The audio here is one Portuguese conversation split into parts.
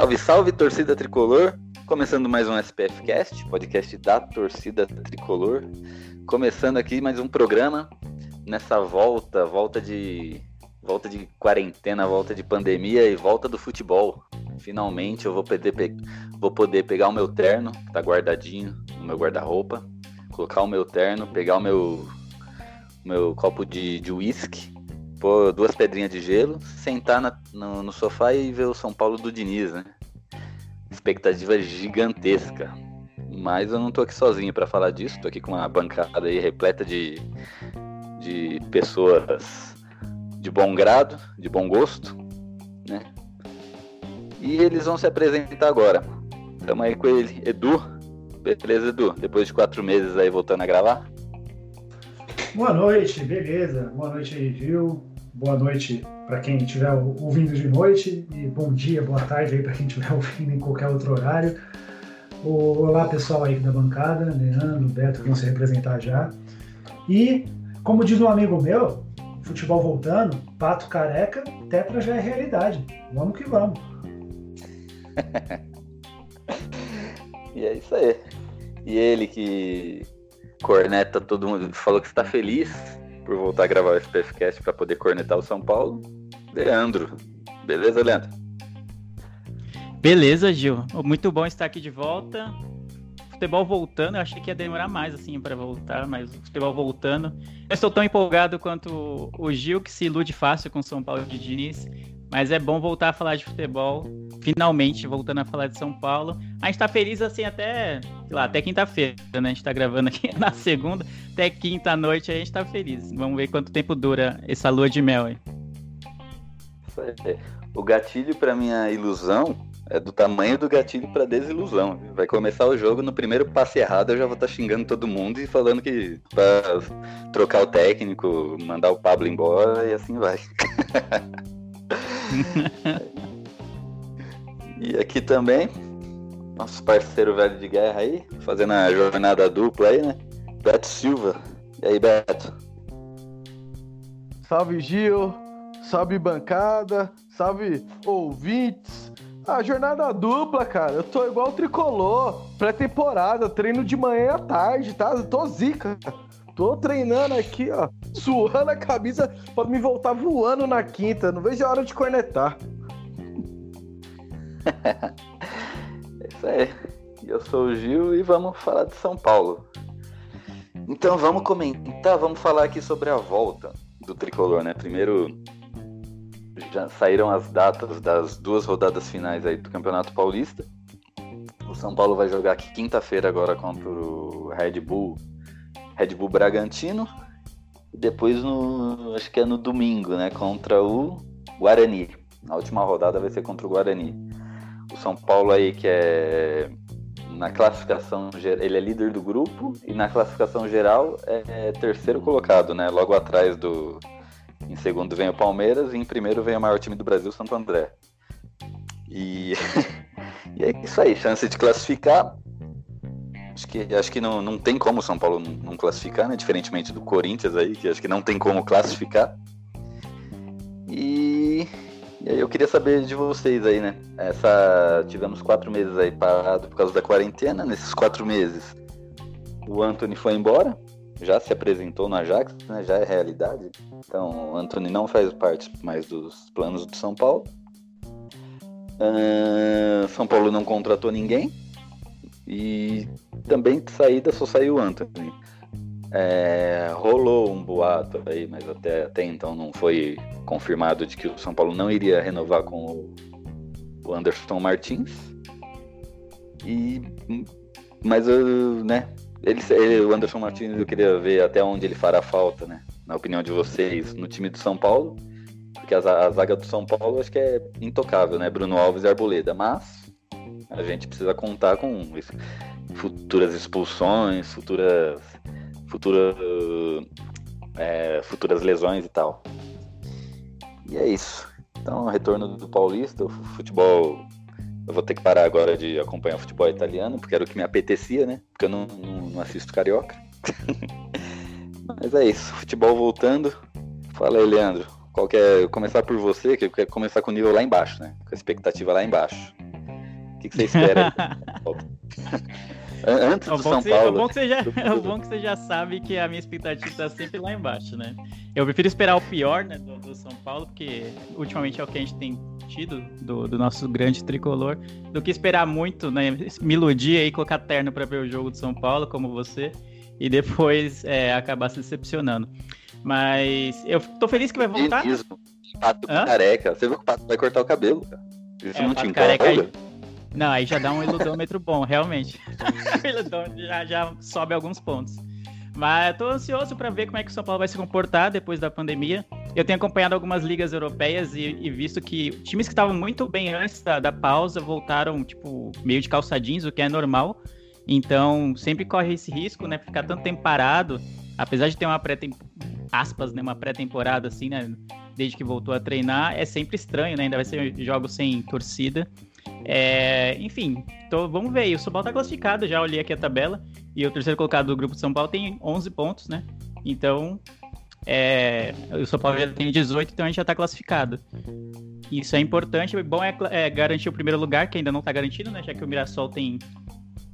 Salve, salve torcida tricolor! Começando mais um SPF Cast, podcast da torcida tricolor. Começando aqui mais um programa nessa volta, volta de volta de quarentena, volta de pandemia e volta do futebol. Finalmente eu vou poder, pe vou poder pegar o meu terno, que tá guardadinho no meu guarda-roupa, colocar o meu terno, pegar o meu, meu copo de uísque, pôr duas pedrinhas de gelo, sentar na, no, no, sofá e ver o São Paulo do Diniz, né? Expectativa gigantesca. Mas eu não tô aqui sozinho para falar disso, tô aqui com uma bancada aí repleta de, de pessoas de bom grado, de bom gosto, né? E eles vão se apresentar agora. Estamos aí com ele, Edu. Beleza, Edu? Depois de quatro meses aí voltando a gravar. Boa noite, beleza. Boa noite aí. Boa noite para quem estiver ouvindo de noite e bom dia, boa tarde aí para quem estiver ouvindo em qualquer outro horário. Olá, pessoal aí da bancada, Leandro, Beto, que vão se representar já. E, como diz um amigo meu, futebol voltando, pato careca, tetra já é realidade. Vamos que vamos. e é isso aí. E ele que corneta todo mundo, falou que está feliz por voltar a gravar o SPFcast para poder cornetar o São Paulo. Leandro. Beleza, Leandro? Beleza, Gil. Muito bom estar aqui de volta. Futebol voltando, eu achei que ia demorar mais assim para voltar, mas futebol voltando. Eu estou tão empolgado quanto o Gil, que se ilude fácil com o São Paulo de Diniz. Mas é bom voltar a falar de futebol, finalmente voltando a falar de São Paulo. A gente tá feliz assim até, sei lá, até quinta-feira, né? A gente tá gravando aqui na segunda, até quinta-noite a gente tá feliz. Vamos ver quanto tempo dura essa lua de mel aí. O gatilho para minha ilusão é do tamanho do gatilho para desilusão. Vai começar o jogo, no primeiro passe errado eu já vou estar tá xingando todo mundo e falando que para trocar o técnico, mandar o Pablo embora e assim vai. e aqui também, nosso parceiro velho de guerra aí, fazendo a jornada dupla aí, né? Beto Silva. E aí, Beto? Salve, Gil. Salve, bancada. Salve, ouvintes. A jornada dupla, cara. Eu tô igual o tricolor. Pré-temporada, treino de manhã à tarde, tá? Eu tô zica. Tô treinando aqui, ó, suando a camisa pra me voltar voando na quinta. Não vejo a hora de cornetar. é isso aí. Eu sou o Gil e vamos falar de São Paulo. Então vamos comentar, vamos falar aqui sobre a volta do tricolor, né? Primeiro já saíram as datas das duas rodadas finais aí do Campeonato Paulista. O São Paulo vai jogar aqui quinta-feira agora contra o Red Bull Red Bull Bragantino. E depois no. Acho que é no domingo, né? Contra o Guarani. Na última rodada vai ser contra o Guarani. O São Paulo aí que é na classificação ele é líder do grupo e na classificação geral é, é terceiro colocado, né? Logo atrás do em segundo vem o Palmeiras e em primeiro vem o maior time do Brasil, Santo André. E, e é isso aí, chance de classificar. Acho que, acho que não, não tem como o São Paulo não, classificar, né? Diferentemente do Corinthians aí, que acho que não tem como classificar. E, e aí eu queria saber de vocês aí, né? Essa, tivemos quatro meses aí parado por causa da quarentena. Nesses quatro meses, o Anthony foi embora, já se apresentou no Ajax, né? Já é realidade. Então, o Anthony não faz parte mais dos planos do São Paulo. Uh, São Paulo não contratou ninguém. E também de saída só saiu o Anthony. É, rolou um boato aí, mas até, até então não foi confirmado de que o São Paulo não iria renovar com o, Anderson Martins. E, mas, né, ele, ele, o Anderson Martins eu queria ver até onde ele fará falta, né? Na opinião de vocês, no time do São Paulo. porque a, a zaga do São Paulo acho que é intocável, né? Bruno Alves e Arboleda. Mas a gente precisa contar com futuras expulsões, futuras, futura, é, futuras lesões e tal. E é isso. Então, retorno do Paulista, o futebol. Eu vou ter que parar agora de acompanhar o futebol italiano, porque era o que me apetecia, né? Porque eu não, não, não assisto carioca. Mas é isso, futebol voltando. Fala aí, Leandro. Qual é, começar por você, que eu quero começar com o nível lá embaixo, né? Com a expectativa lá embaixo. O que, que você espera? Antes do São você, Paulo. É bom, que você já, é bom que você já sabe que a minha expectativa está sempre lá embaixo, né? Eu prefiro esperar o pior né, do, do, São Paulo, porque ultimamente é o que a gente tem tido do, do nosso grande tricolor, do que esperar muito, né? Me iludir e colocar terno para ver o jogo do São Paulo, como você, e depois é, acabar se decepcionando. Mas eu tô feliz que vai voltar. Isso, pato careca. Você viu que o pato vai cortar o cabelo, cara. Isso é, não te incomoda? Não, aí já dá um iludômetro bom, realmente. o iludômetro já, já sobe alguns pontos. Mas eu tô ansioso para ver como é que o São Paulo vai se comportar depois da pandemia. Eu tenho acompanhado algumas ligas europeias e, e visto que times que estavam muito bem antes da, da, pausa voltaram, tipo, meio de calçadinhos, o que é normal. Então, sempre corre esse risco, né? Ficar tanto tempo parado, apesar de ter uma pré aspas, né? Uma pré-temporada assim, né? Desde que voltou a treinar, é sempre estranho, né? Ainda vai ser jogos sem torcida. É, enfim, tô, vamos ver. O São Paulo tá classificado, já olhei aqui a tabela. E o terceiro colocado do grupo de São Paulo tem 11 pontos, né? Então, é, o São Paulo já tem 18, então a gente já tá classificado. Isso é importante. O bom é, é, garantir o primeiro lugar, que ainda não tá garantido, né? Já que o Mirassol tem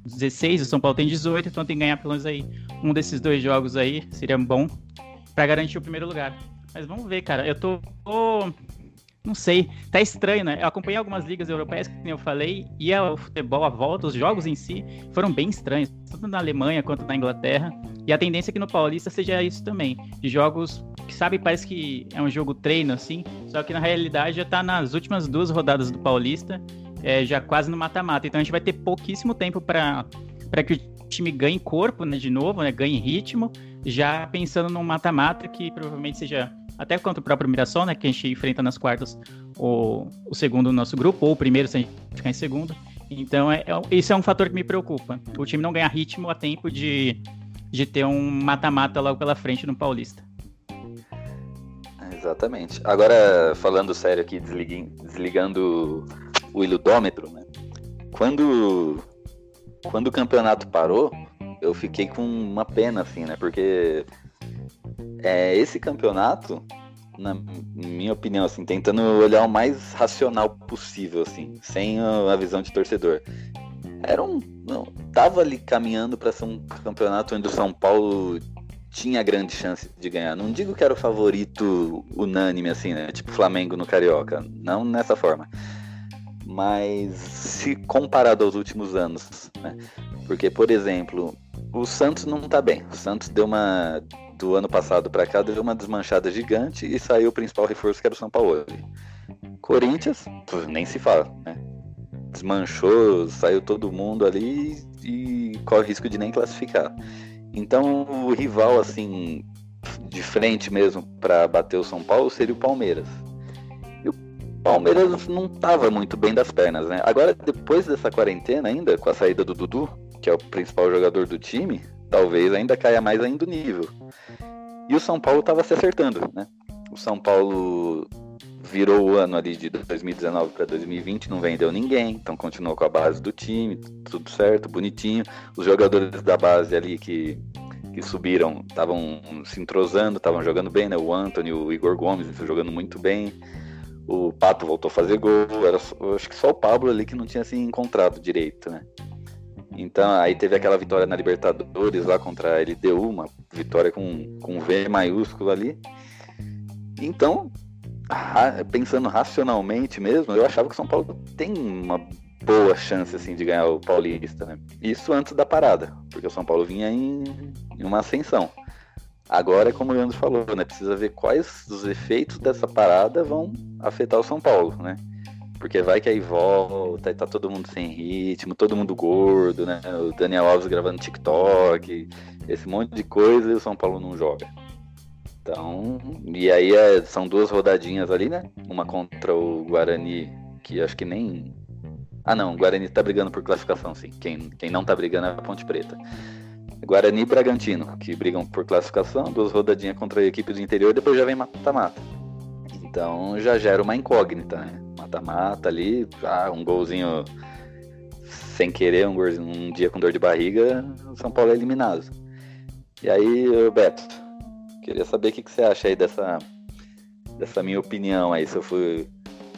16, o São Paulo tem 18, então tem que ganhar pelo menos aí um desses dois jogos aí. Seria bom para garantir o primeiro lugar. Mas vamos ver, cara. Eu tô, tô não sei, tá estranho, né? Eu acompanhei algumas ligas europeias, como eu falei, e o futebol, a volta, os jogos em si foram bem estranhos, tanto na Alemanha quanto na Inglaterra. E a tendência é que no Paulista seja isso também, de jogos que, sabe, parece que é um jogo treino, assim, só que na realidade já tá nas últimas duas rodadas do Paulista, é, já quase no mata-mata. Então a gente vai ter pouquíssimo tempo para que o time ganhe corpo, né, de novo, né, ganhe ritmo, já pensando num mata-mata que provavelmente seja até contra o próprio Mirassol, né, que a gente enfrenta nas quartas o, o segundo do nosso grupo, ou o primeiro se a gente ficar em segundo. Então, é, é, isso é um fator que me preocupa. O time não ganhar ritmo a tempo de, de ter um mata-mata logo pela frente no Paulista. Exatamente. Agora, falando sério aqui, desligando o iludômetro, né? Quando, quando o campeonato parou, eu fiquei com uma pena, assim, né? Porque é, esse campeonato, na minha opinião, assim, tentando olhar o mais racional possível, assim, sem a visão de torcedor. Era um. Não, tava ali caminhando para ser um campeonato onde o São Paulo tinha grande chance de ganhar. Não digo que era o favorito unânime, assim, né? Tipo Flamengo no Carioca. Não nessa forma. Mas se comparado aos últimos anos, né? Porque, por exemplo, o Santos não tá bem. O Santos deu uma do ano passado para cá deu uma desmanchada gigante e saiu o principal reforço que era o São Paulo. Corinthians, nem se fala, né? Desmanchou, saiu todo mundo ali e corre risco de nem classificar. Então, o rival, assim, de frente mesmo para bater o São Paulo seria o Palmeiras. E o Palmeiras não estava muito bem das pernas, né? Agora, depois dessa quarentena ainda, com a saída do Dudu, que é o principal jogador do time, talvez ainda caia mais ainda o nível. E o São Paulo estava se acertando, né? O São Paulo virou o ano ali de 2019 para 2020, não vendeu ninguém, então continuou com a base do time, tudo certo, bonitinho. Os jogadores da base ali que, que subiram estavam se entrosando, estavam jogando bem, né? O Anthony, o Igor Gomes jogando muito bem. O Pato voltou a fazer gol, era, acho que só o Pablo ali que não tinha se encontrado direito, né? Então, aí teve aquela vitória na Libertadores lá contra a LDU, uma vitória com, com V maiúsculo ali. Então, pensando racionalmente mesmo, eu achava que o São Paulo tem uma boa chance assim de ganhar o Paulista, né? Isso antes da parada, porque o São Paulo vinha em, em uma ascensão. Agora, como o Leandro falou, né? Precisa ver quais dos efeitos dessa parada vão afetar o São Paulo, né? Porque vai que aí volta e tá todo mundo sem ritmo, todo mundo gordo, né? O Daniel Alves gravando TikTok, esse monte de coisa e o São Paulo não joga. Então, e aí é, são duas rodadinhas ali, né? Uma contra o Guarani, que acho que nem. Ah, não, o Guarani tá brigando por classificação, sim. Quem, quem não tá brigando é a Ponte Preta. Guarani e Bragantino, que brigam por classificação, duas rodadinhas contra a equipe do interior, depois já vem mata-mata. Então já gera uma incógnita, né? Mata-mata ali, ah, um golzinho sem querer, um, golzinho, um dia com dor de barriga, o São Paulo é eliminado. E aí, Beto, queria saber o que, que você acha aí dessa, dessa minha opinião aí, se eu fui.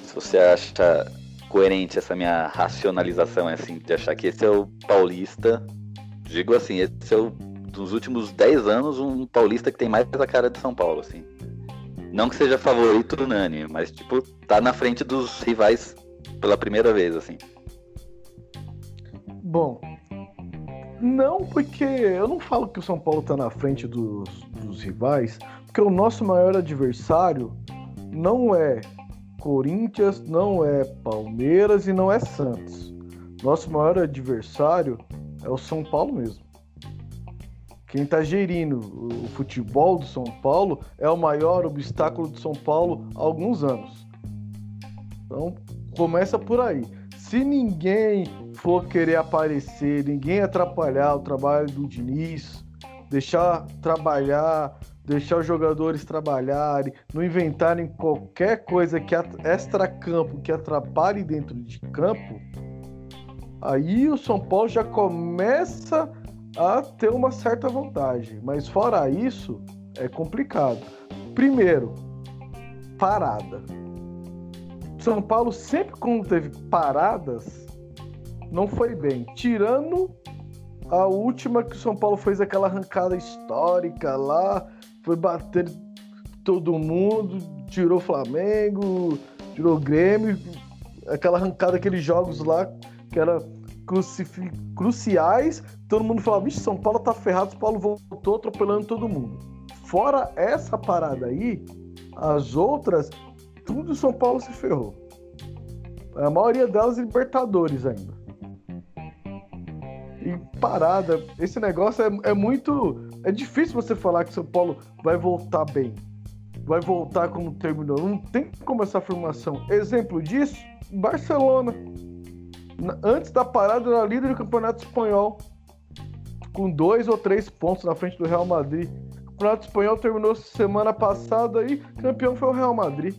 Se você acha coerente essa minha racionalização, assim, de achar que esse é o paulista digo assim, esse é o, dos últimos 10 anos um paulista que tem mais a cara de São Paulo, assim. Não que seja favorito do Nani, mas tipo, tá na frente dos rivais pela primeira vez, assim. Bom, não porque eu não falo que o São Paulo tá na frente dos, dos rivais, porque o nosso maior adversário não é Corinthians, não é Palmeiras e não é Santos. Nosso maior adversário é o São Paulo mesmo. Quem está gerindo o futebol do São Paulo é o maior obstáculo do São Paulo há alguns anos. Então, começa por aí. Se ninguém for querer aparecer, ninguém atrapalhar o trabalho do Diniz, deixar trabalhar, deixar os jogadores trabalharem, não inventarem qualquer coisa que extra-campo que atrapalhe dentro de campo, aí o São Paulo já começa a ter uma certa vantagem. Mas fora isso, é complicado. Primeiro, parada. São Paulo sempre quando teve paradas, não foi bem. Tirando a última que o São Paulo fez aquela arrancada histórica lá, foi bater todo mundo, tirou Flamengo, tirou Grêmio, aquela arrancada, aqueles jogos lá que era cruciais. Todo mundo falava, vixe, São Paulo tá ferrado, São Paulo voltou atropelando todo mundo. Fora essa parada aí, as outras, tudo São Paulo se ferrou. A maioria delas Libertadores ainda. E parada, esse negócio é, é muito. É difícil você falar que São Paulo vai voltar bem. Vai voltar como terminou. Não tem como essa afirmação. Exemplo disso, Barcelona antes da parada, era líder do Campeonato Espanhol, com dois ou três pontos na frente do Real Madrid. O Campeonato Espanhol terminou semana passada e campeão foi o Real Madrid.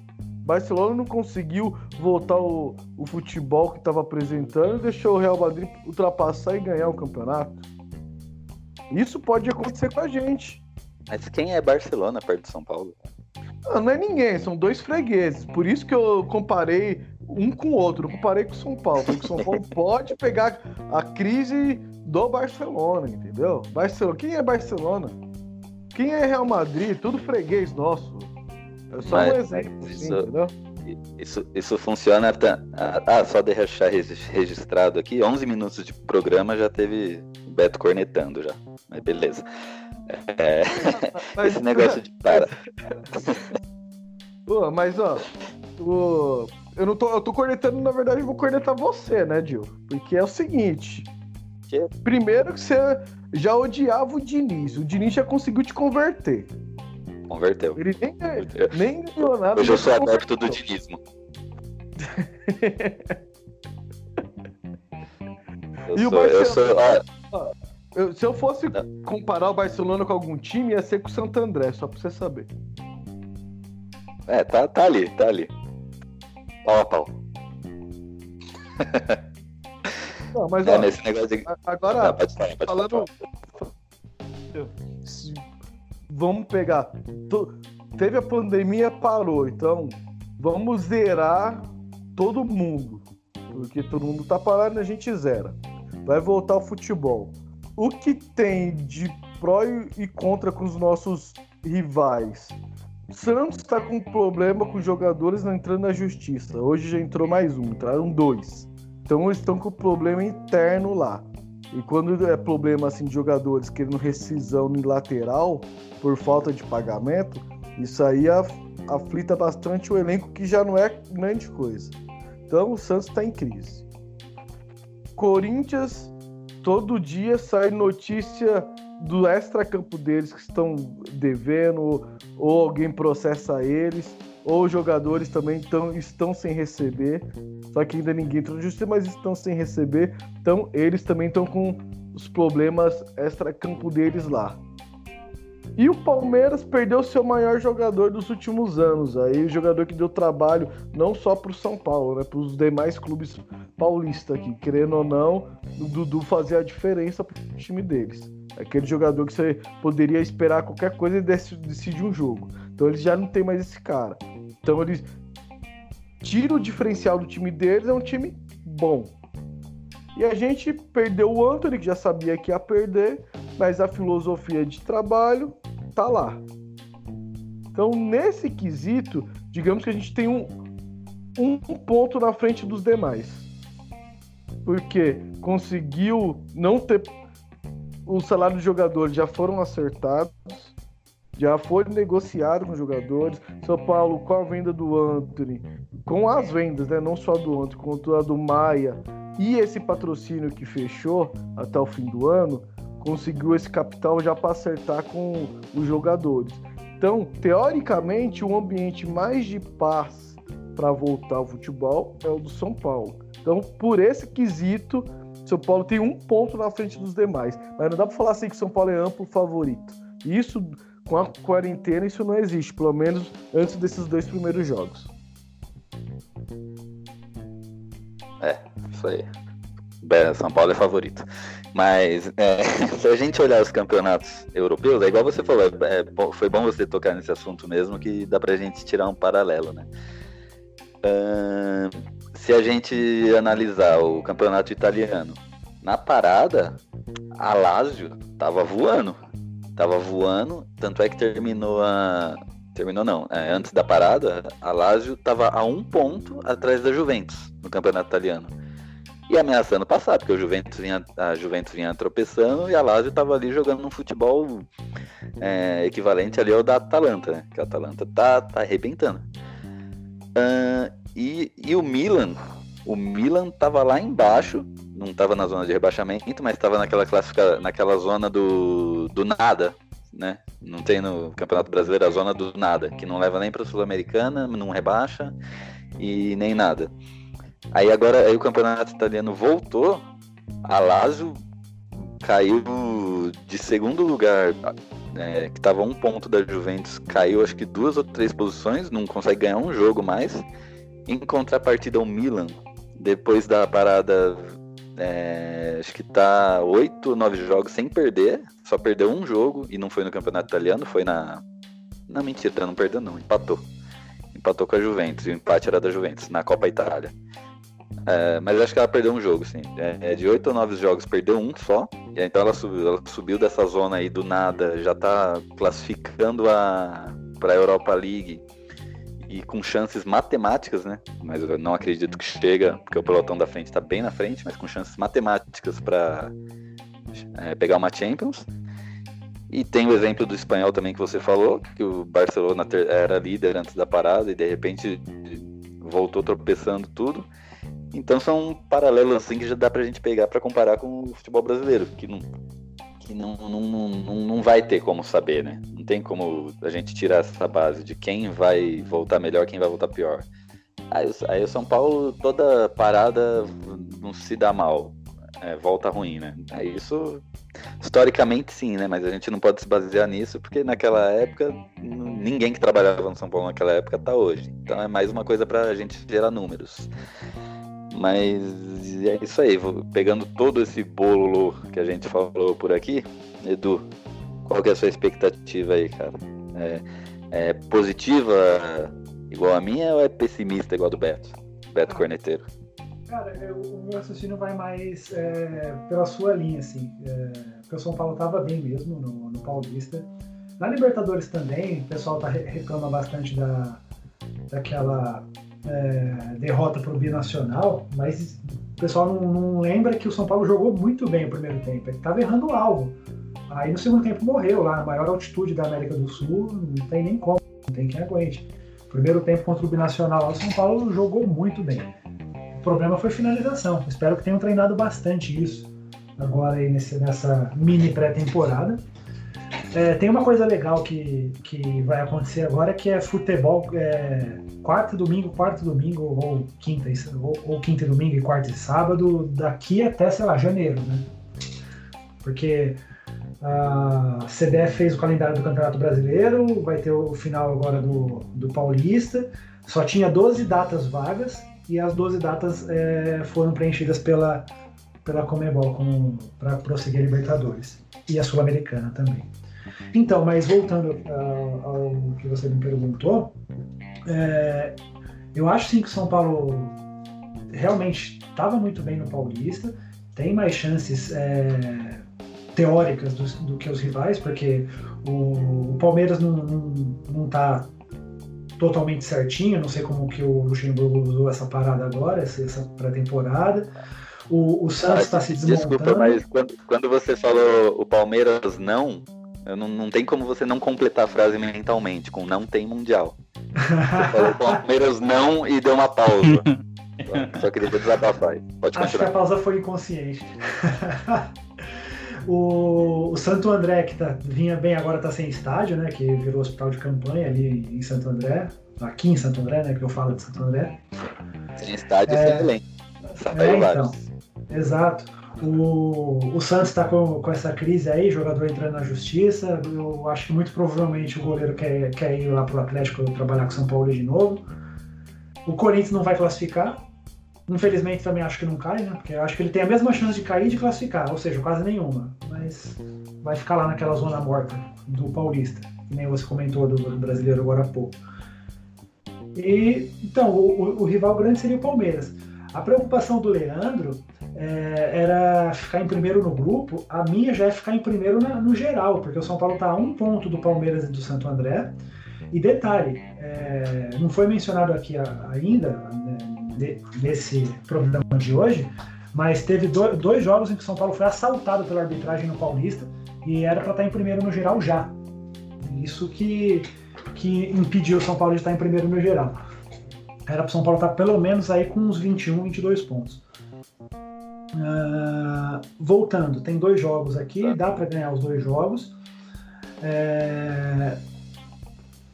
Barcelona não conseguiu voltar o, o futebol que estava apresentando deixou o Real Madrid ultrapassar e ganhar o campeonato. Isso pode acontecer com a gente. Mas quem é Barcelona perto de São Paulo? Não, não é ninguém, são dois fregueses. Por isso que eu comparei um com o outro. Comparei com o São Paulo. Porque o São Paulo pode pegar a crise do Barcelona, entendeu? Barcelona. Quem é Barcelona? Quem é Real Madrid? Tudo freguês nosso. É só Mas, um exemplo, assim, isso, entendeu? Isso, isso funciona. Tá, ah, só deixar registrado aqui: 11 minutos de programa já teve Beto cornetando já. Mas beleza. É, mas, esse negócio de para. Pô, mas ó, o, eu não tô, eu tô cornetando, na verdade, eu vou cornetar você, né, Dil? Porque é o seguinte. Que? Primeiro que você já odiava o Diniz. O Diniz já conseguiu te converter. Converteu. Ele nem, nem ganhou nada. Hoje eu sou adepto do dinismo. eu e sou, eu sou, ah, eu, se eu fosse comparar o Barcelona com algum time, ia ser com o Santo André, só pra você saber. É, tá, tá ali, tá ali. Pau a pau. Não, mas é, ó, nesse negócio de... agora, pode falar, pode falando. Falar. Vamos pegar. Teve a pandemia, parou. Então, vamos zerar todo mundo. Porque todo mundo tá parado e a gente zera. Vai voltar o futebol o que tem de pró e contra com os nossos rivais? Santos está com problema com jogadores não entrando na justiça. Hoje já entrou mais um, entraram dois. Então eles estão com problema interno lá. E quando é problema assim de jogadores querendo rescisão em lateral por falta de pagamento, isso aí aflita bastante o elenco que já não é grande coisa. Então o Santos está em crise. Corinthians todo dia sai notícia do extra-campo deles que estão devendo, ou alguém processa eles, ou jogadores também tão, estão sem receber. Só que ainda ninguém entrou justiça, mas estão sem receber. Então eles também estão com os problemas extra-campo deles lá. E o Palmeiras perdeu seu maior jogador dos últimos anos. Aí o jogador que deu trabalho não só para o São Paulo, né, para os demais clubes paulistas aqui. Querendo ou não, o Dudu fazia a diferença para o time deles. Aquele jogador que você poderia esperar qualquer coisa e decide um jogo. Então eles já não tem mais esse cara. Então eles tiram o diferencial do time deles, é um time bom. E a gente perdeu o Anthony, que já sabia que ia perder, mas a filosofia de trabalho tá lá. Então, nesse quesito, digamos que a gente tem um, um ponto na frente dos demais. Porque conseguiu não ter. Os salários dos jogadores já foram acertados, já foi negociado com os jogadores. São Paulo, com a venda do Anthony, com as vendas, né? não só do Anthony, quanto a do Maia e esse patrocínio que fechou até o fim do ano, conseguiu esse capital já para acertar com os jogadores. Então, teoricamente, o ambiente mais de paz para voltar ao futebol é o do São Paulo. Então, por esse quesito, São Paulo tem um ponto na frente dos demais. Mas não dá para falar assim que São Paulo é amplo favorito. Isso, com a quarentena, isso não existe, pelo menos antes desses dois primeiros jogos. É, isso aí. São Paulo é favorito. Mas é, se a gente olhar os campeonatos europeus, é igual você falou, é, foi bom você tocar nesse assunto mesmo, que dá pra gente tirar um paralelo, né? Uh, se a gente analisar o campeonato italiano, na parada, a Lazio tava voando. Tava voando, tanto é que terminou a. Terminou não, é, antes da parada, a Lazio tava a um ponto atrás da Juventus no campeonato italiano e ameaçando passar, porque o Juventus vinha, a Juventus vinha tropeçando e a Lazio estava ali jogando um futebol é, equivalente ali ao da Atalanta, né? Que a Atalanta tá, tá arrebentando. Uh, e, e o Milan, o Milan tava lá embaixo, não estava na zona de rebaixamento, mas estava naquela classifica, naquela zona do, do nada, né? Não tem no Campeonato Brasileiro a zona do nada, que não leva nem para a Sul-Americana, não rebaixa e nem nada. Aí agora aí o campeonato italiano voltou, a Lazio caiu de segundo lugar, é, que estava um ponto da Juventus, caiu acho que duas ou três posições, não consegue ganhar um jogo mais. Em contrapartida, o Milan, depois da parada, é, acho que tá oito, nove jogos sem perder, só perdeu um jogo e não foi no campeonato italiano, foi na. Não, mentira, não perdeu, não, empatou. Empatou com a Juventus, e o empate era da Juventus, na Copa Itália. É, mas acho que ela perdeu um jogo, sim. É, é de oito ou nove jogos, perdeu um só. E então ela subiu, ela subiu dessa zona aí do nada, já tá classificando a para a Europa League e com chances matemáticas, né? Mas eu não acredito que chega, porque o pelotão da frente está bem na frente, mas com chances matemáticas para é, pegar uma Champions. E tem o exemplo do espanhol também que você falou, que o Barcelona era líder antes da parada e de repente voltou tropeçando tudo. Então são paralelos assim que já dá pra gente pegar para comparar com o futebol brasileiro, que não que não, não, não, não vai ter como saber, né? Não tem como a gente tirar essa base de quem vai voltar melhor, quem vai voltar pior. Aí, aí o São Paulo, toda parada não se dá mal, é, volta ruim, né? Aí isso, historicamente sim, né? Mas a gente não pode se basear nisso, porque naquela época, ninguém que trabalhava no São Paulo naquela época tá hoje. Então é mais uma coisa pra gente gerar números. Mas é isso aí, pegando todo esse bolo que a gente falou por aqui, Edu, qual que é a sua expectativa aí, cara? É, é positiva igual a minha ou é pessimista igual a do Beto? Beto Corneteiro. Cara, eu, o meu raciocínio vai mais é, pela sua linha, assim. É, porque o São Paulo estava bem mesmo no, no, Paulista. Na Libertadores também, o pessoal tá, reclama bastante da, daquela é, derrota para o Binacional, mas o pessoal não, não, lembra que o São Paulo jogou muito bem o primeiro tempo. Ele estava errando o alvo. Aí no segundo tempo morreu lá, na maior altitude da América do Sul, não tem nem como, não tem quem aguente. Primeiro tempo contra o Binacional, o São Paulo jogou muito bem. O problema foi finalização. Espero que tenham treinado bastante isso. agora aí nesse, nessa mini pré-temporada. É, tem uma coisa legal que, que vai acontecer agora que é futebol é, quarto domingo, quarto domingo, ou quinta, ou, ou quinta e domingo e quarta e sábado, daqui até, sei lá, janeiro, né? Porque a CBF fez o calendário do Campeonato Brasileiro, vai ter o final agora do, do Paulista. Só tinha 12 datas vagas e as 12 datas é, foram preenchidas pela, pela Comebol para prosseguir a Libertadores e a Sul-Americana também. Então, mas voltando ao, ao, que você me perguntou, é, eu acho sim que o São Paulo realmente estava muito bem no Paulista, tem mais chances é, teóricas do, do, que os rivais, porque o, o Palmeiras não, não, não tá totalmente certinho, não sei como que o Luxemburgo usou essa parada agora, essa, essa pré-temporada. O, o Santos está ah, se desmontando. Desculpa, mas quando, quando você falou o Palmeiras não, não, não tem como você não completar a frase mentalmente com não tem mundial. Você falou Palmeiras não e deu uma pausa. Só queria desabafar. Pode continuar. Acho que a pausa foi inconsciente. O, o, Santo André, que tá, vinha bem agora, está sem estádio, né? Que virou hospital de campanha ali em Santo André. Aqui em Santo André, né? Que eu falo de Santo André. Sem estádio é, sem elenco. É, então, exato. O, o Santos está com, com essa crise aí, jogador entrando na justiça. Eu acho que muito provavelmente o goleiro quer, quer ir lá pro Atlético trabalhar com São Paulo de novo. O Corinthians não vai classificar, Infelizmente também acho que não cai, né? Porque acho que ele tem a mesma chance de cair e de classificar, ou seja, quase nenhuma. Mas vai ficar lá naquela zona morta do Paulista, que nem você comentou do brasileiro agora há pouco. E então, o, o, o rival grande seria o Palmeiras. A preocupação do Leandro é, era ficar em primeiro no grupo, a minha já é ficar em primeiro na, no geral, porque o São Paulo está a um ponto do Palmeiras e do Santo André. E detalhe, é, não foi mencionado aqui ainda, né, nesse programa de hoje, mas teve dois jogos em que o São Paulo foi assaltado pela arbitragem no Paulista e era para estar em primeiro no geral já. Isso que, que impediu o São Paulo de estar em primeiro no geral. Era para o São Paulo estar pelo menos aí com uns 21, 22 pontos. Uh, voltando, tem dois jogos aqui, dá para ganhar os dois jogos. É,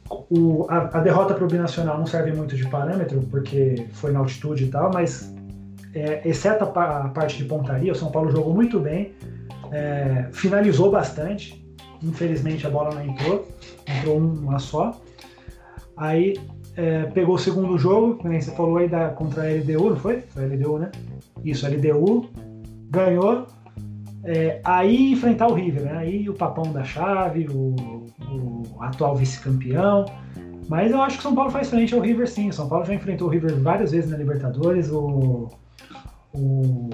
o, a, a, derrota para o Binacional não serve muito de parâmetro, porque foi na altitude e tal, mas é, exceto a, a, parte de pontaria, o São Paulo jogou muito bem, é, finalizou bastante, infelizmente a bola não entrou, entrou uma só. Aí é, pegou o segundo jogo, como você falou aí da, contra a LDU, não foi? Foi a LDU, né? Isso, a LDU, ganhou, é, aí enfrentar o River, né? Aí o papão da chave, o, o atual vice-campeão. Mas eu acho que o São Paulo faz frente ao River sim. O São Paulo já enfrentou o River várias vezes na Libertadores. O, o,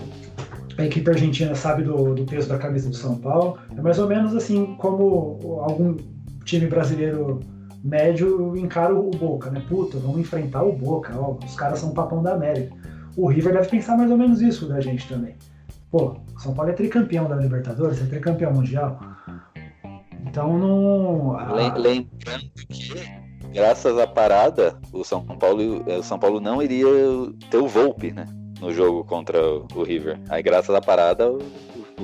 a equipe argentina sabe do, do, peso da camisa do São Paulo. É mais ou menos assim como algum time brasileiro médio encara o Boca, né? Puta, vamos enfrentar o Boca. Ó, os caras são papão da América. O River deve pensar mais ou menos isso da gente também. Pô, São Paulo é tricampeão da Libertadores, é tricampeão mundial. Então não. Lembrando que, graças à parada, o São Paulo, o São Paulo não iria ter o Volpe, né? No jogo contra o River. Aí, graças à parada, o,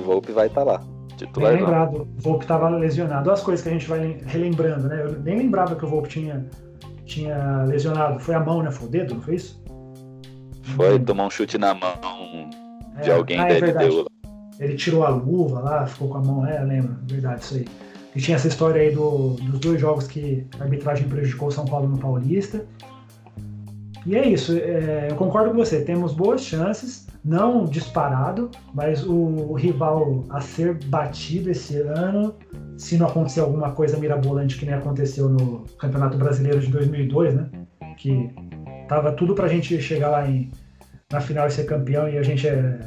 Volpe vai estar tá lá. Titular bem lembrado, o Volpe estava lesionado. As coisas que a gente vai relembrando, né? Eu nem lembrava que o Volpe tinha, tinha lesionado. Foi a mão, né? Foi o dedo, não foi isso? Foi, tomar um chute na mão de é, alguém ah, é LDU. Ele tirou a luva lá, ficou com a mão, é, lembro, verdade, isso aí. E tinha essa história aí do, dos dois jogos que a arbitragem prejudicou o São Paulo no Paulista. E é isso, é, eu concordo com você, temos boas chances, não disparado, mas o, rival a ser batido esse ano, se não acontecer alguma coisa mirabolante que nem aconteceu no Campeonato Brasileiro de 2002, né? Que tava tudo pra gente chegar lá em, na final e ser campeão e a gente é,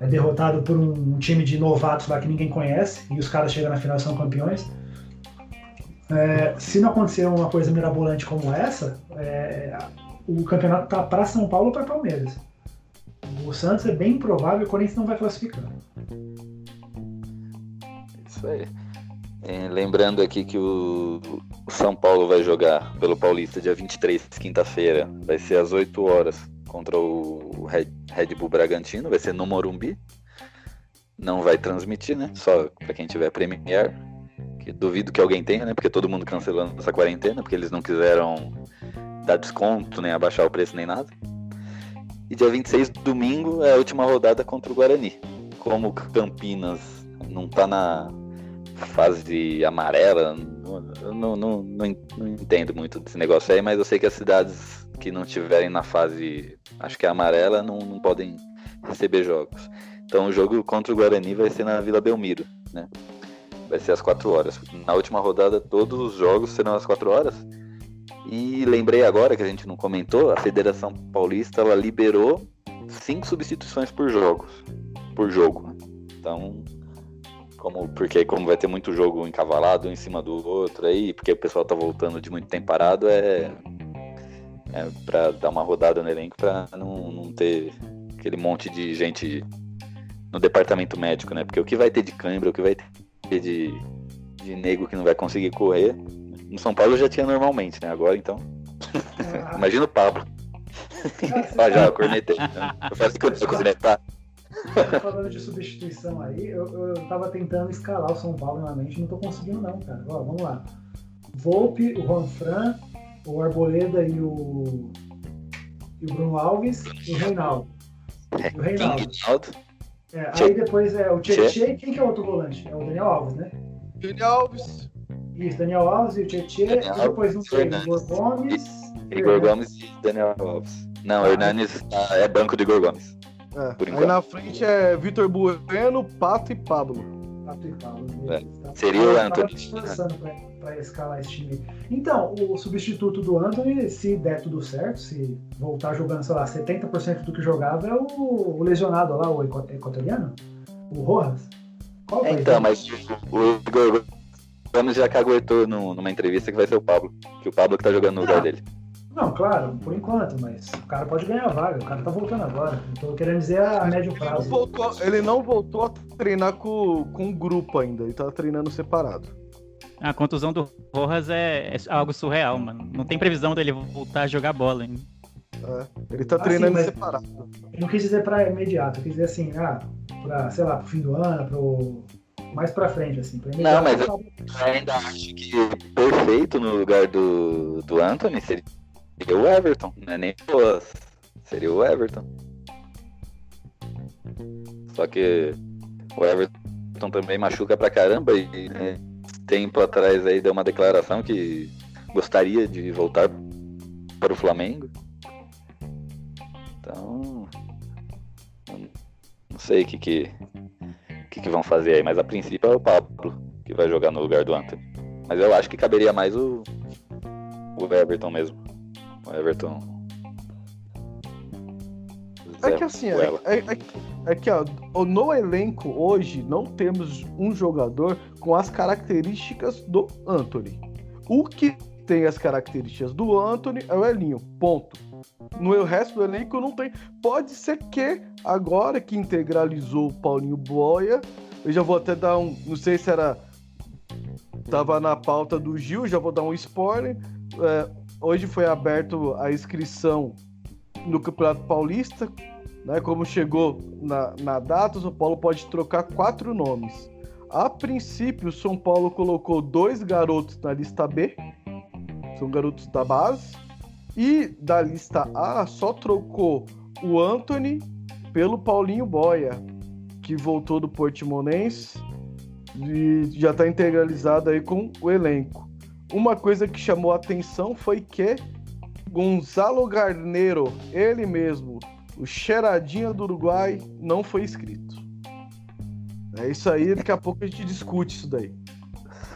é derrotado por um, time de novatos lá que ninguém conhece e os caras chegam na final e são campeões. É, se não acontecer uma coisa mirabolante como essa, é, o campeonato tá para São Paulo ou para Palmeiras. O Santos é bem provável que o Corinthians não vai classificar. Isso aí. É, lembrando aqui que o, São Paulo vai jogar pelo Paulista dia 23, quinta-feira. Vai ser às 8 horas contra o Red, Bull Bragantino, vai ser no Morumbi. não vai transmitir, né? Só para quem tiver Premiere. Que duvido que alguém tenha, né? Porque todo mundo cancelando essa quarentena, porque eles não quiseram dar desconto, nem abaixar o preço, nem nada. E dia 26, domingo, é a última rodada contra o Guarani. Como Campinas não tá na fase amarela, eu não, não, não, não entendo muito desse negócio aí, mas eu sei que as cidades que não estiverem na fase, acho que é amarela, não, não podem receber jogos. Então o jogo contra o Guarani vai ser na Vila Belmiro, né? Vai ser às 4 horas. Na última rodada, todos os jogos serão às 4 horas. E lembrei agora que a gente não comentou, a Federação Paulista ela liberou cinco substituições por jogos, por jogo. Então, como porque como vai ter muito jogo encavalado um em cima do outro aí, porque o pessoal tá voltando de muito tempo parado, é é para dar uma rodada no elenco para não, não ter aquele monte de gente no departamento médico, né? Porque o que vai ter de cãibra, o que vai ter de, de nego que não vai conseguir correr, no São Paulo já tinha normalmente, né? Agora então. Imagina o Pablo. ah, já, eu cornetei. Eu faço que eu cornetar. Falando de substituição aí, eu, eu tava tentando escalar o São Paulo na mente, não tô conseguindo não, cara. Ó, vamos lá. Volpe, o Juan Fran, o Arboleda e o, e o Bruno Alves e o Reinaldo. E o Reinaldo. Reinaldo. É, aí depois é o Tietchan e quem que é o outro volante? É o Daniel Alves, né? Daniel Alves. Isso, Daniel Alves e o Tietchan, Daniel depois um Hernandes. Igor Gomes. Igor Gomes e Daniel Alves. Não, Ah, Hernanes tá- é banco de Igor Gomes. É. Por Aí enquanto. na frente é Vitor Bueno, Pato e Pablo. Pato e Paulo, É, beleza, tá? seria o tava Anthony. pra, pra escalar esse time. Então, o substituto do Anthony, se der tudo certo, se voltar jogando, sei lá, 70% do que jogava, é o, o lesionado lá, o equa- equatoriano? O Rojas? Qual É, então, mas o o Igor Gomes já caguetou no- numa entrevista que vai ser o Pablo. Que o Pablo que tá jogando no lugar dele. Não, claro, por enquanto, mas o cara pode ganhar a vaga, o cara tá voltando agora. Tô querendo dizer a médio Ele não prazo. voltou, ele não voltou a treinar com, com o grupo ainda, ele tá treinando separado. A contusão do Rojas é, é algo surreal, mano. Não tem previsão dele voltar a jogar bola ainda. É, ele tá Ah, treinando separado. Eu não quis dizer pra imediato, eu quis dizer assim, ah, pra, sei lá, pro fim do ano, pro. Mais pra frente, assim. Pra imediato, mas eu- ainda acho que perfeito no lugar do, do Anthony seria o Everton, não é nem o Rojas. Seria o Everton. Só que o Everton também machuca pra caramba e né, tempo atrás aí deu uma declaração que gostaria de voltar para o Flamengo. Então, não sei o que que, que que vão fazer aí, mas a princípio é o Pablo que vai jogar no lugar do Anthony. Mas eu acho que caberia mais o, o Everton mesmo. O Everton. É que assim, é, é, é- é que ó, no elenco hoje não temos um jogador com as características do Anthony. O que tem as características do Anthony é o Elinho, ponto. No resto do elenco não tem. Pode ser que agora que integralizou o Paulinho Boia, eu já vou até dar um, não sei se era tava na pauta do Gil, já vou dar um spoiler. É, hoje foi aberto a inscrição no Campeonato Paulista, né? Como chegou na, na data, o São Paulo pode trocar quatro nomes. A princípio, o São Paulo colocou dois garotos na lista B, são garotos da base, e da lista A só trocou o Anthony pelo Paulinho Boia, que voltou do Portimonense e já está integralizado aí com o elenco. Uma coisa que chamou a atenção foi que Gonzalo Garneiro, ele mesmo, o cheiradinha do Uruguai, não foi inscrito. É isso aí, daqui a pouco a gente discute isso daí.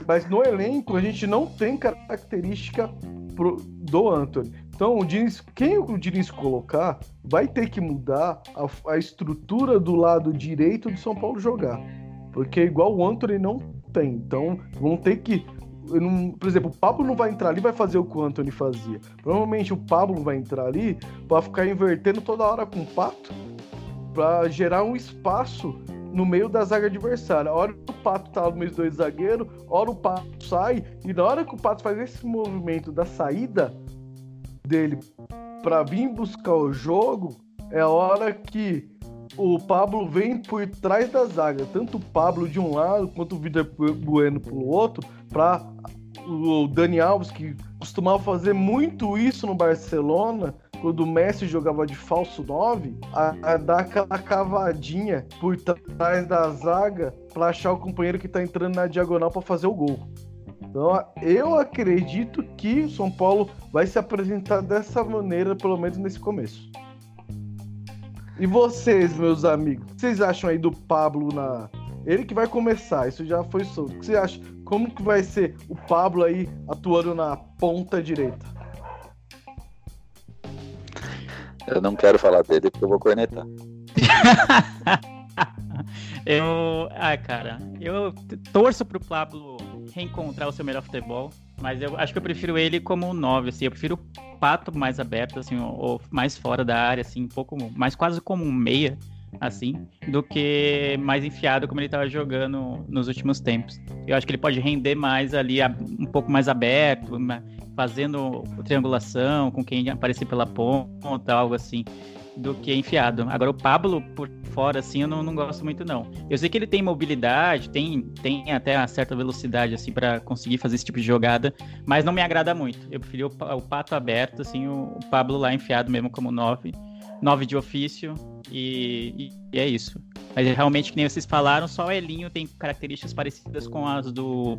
Mas no elenco a gente não tem característica pro- do Anthony. Então, o Diniz, quem o Diniz colocar vai ter que mudar a, a estrutura do lado direito do São Paulo jogar. Porque igual o Anthony não tem. Então, vão ter que. não- por exemplo, o Pablo não vai entrar ali e vai fazer o que o Anthony fazia. Provavelmente o Pablo vai entrar ali para ficar invertendo toda hora com o Pato para gerar um espaço no meio da zaga adversária. A hora que o Pato tá no meio dos dois zagueiros, hora o Pato sai, e na hora que o Pato faz esse movimento da saída dele para vir buscar o jogo, é a hora que o Pablo vem por trás da zaga, tanto o Pablo de um lado quanto o Vitor Bueno pro outro, para o Dani Alves, que costumava fazer muito isso no Barcelona, quando o Messi jogava de falso 9, a, a dar aquela cavadinha por trás da zaga para achar o companheiro que tá entrando na diagonal para fazer o gol. Então, eu acredito que o São Paulo vai se apresentar dessa maneira, pelo menos nesse começo. E vocês, meus amigos, o que vocês acham aí do Pablo na. Ele que vai começar, isso já foi solto. O que você acha? Como que vai ser o Pablo aí atuando na ponta direita? Eu não quero falar dele porque eu vou cornetar. eu. Ah, cara, eu torço pro Pablo reencontrar o seu melhor futebol. Mas eu acho que eu prefiro ele como um 9, assim. Eu prefiro o Pato mais aberto, assim, ou, ou, mais fora da área, assim, um pouco mais quase como um meia, assim, do que mais enfiado como ele estava jogando nos últimos tempos. Eu acho que ele pode render mais ali, um pouco mais aberto, fazendo triangulação com quem aparecer pela ponta, algo assim do que enfiado. Agora o Pablo por fora assim eu não, não gosto muito não. Eu sei que ele tem mobilidade, tem, tem até uma certa velocidade assim para conseguir fazer esse tipo de jogada, mas não me agrada muito. Eu preferi o, o pato aberto assim, o, o, Pablo lá enfiado mesmo como nove, nove de ofício e, e, e é isso. Mas realmente que nem vocês falaram, só o Elinho tem características parecidas com as do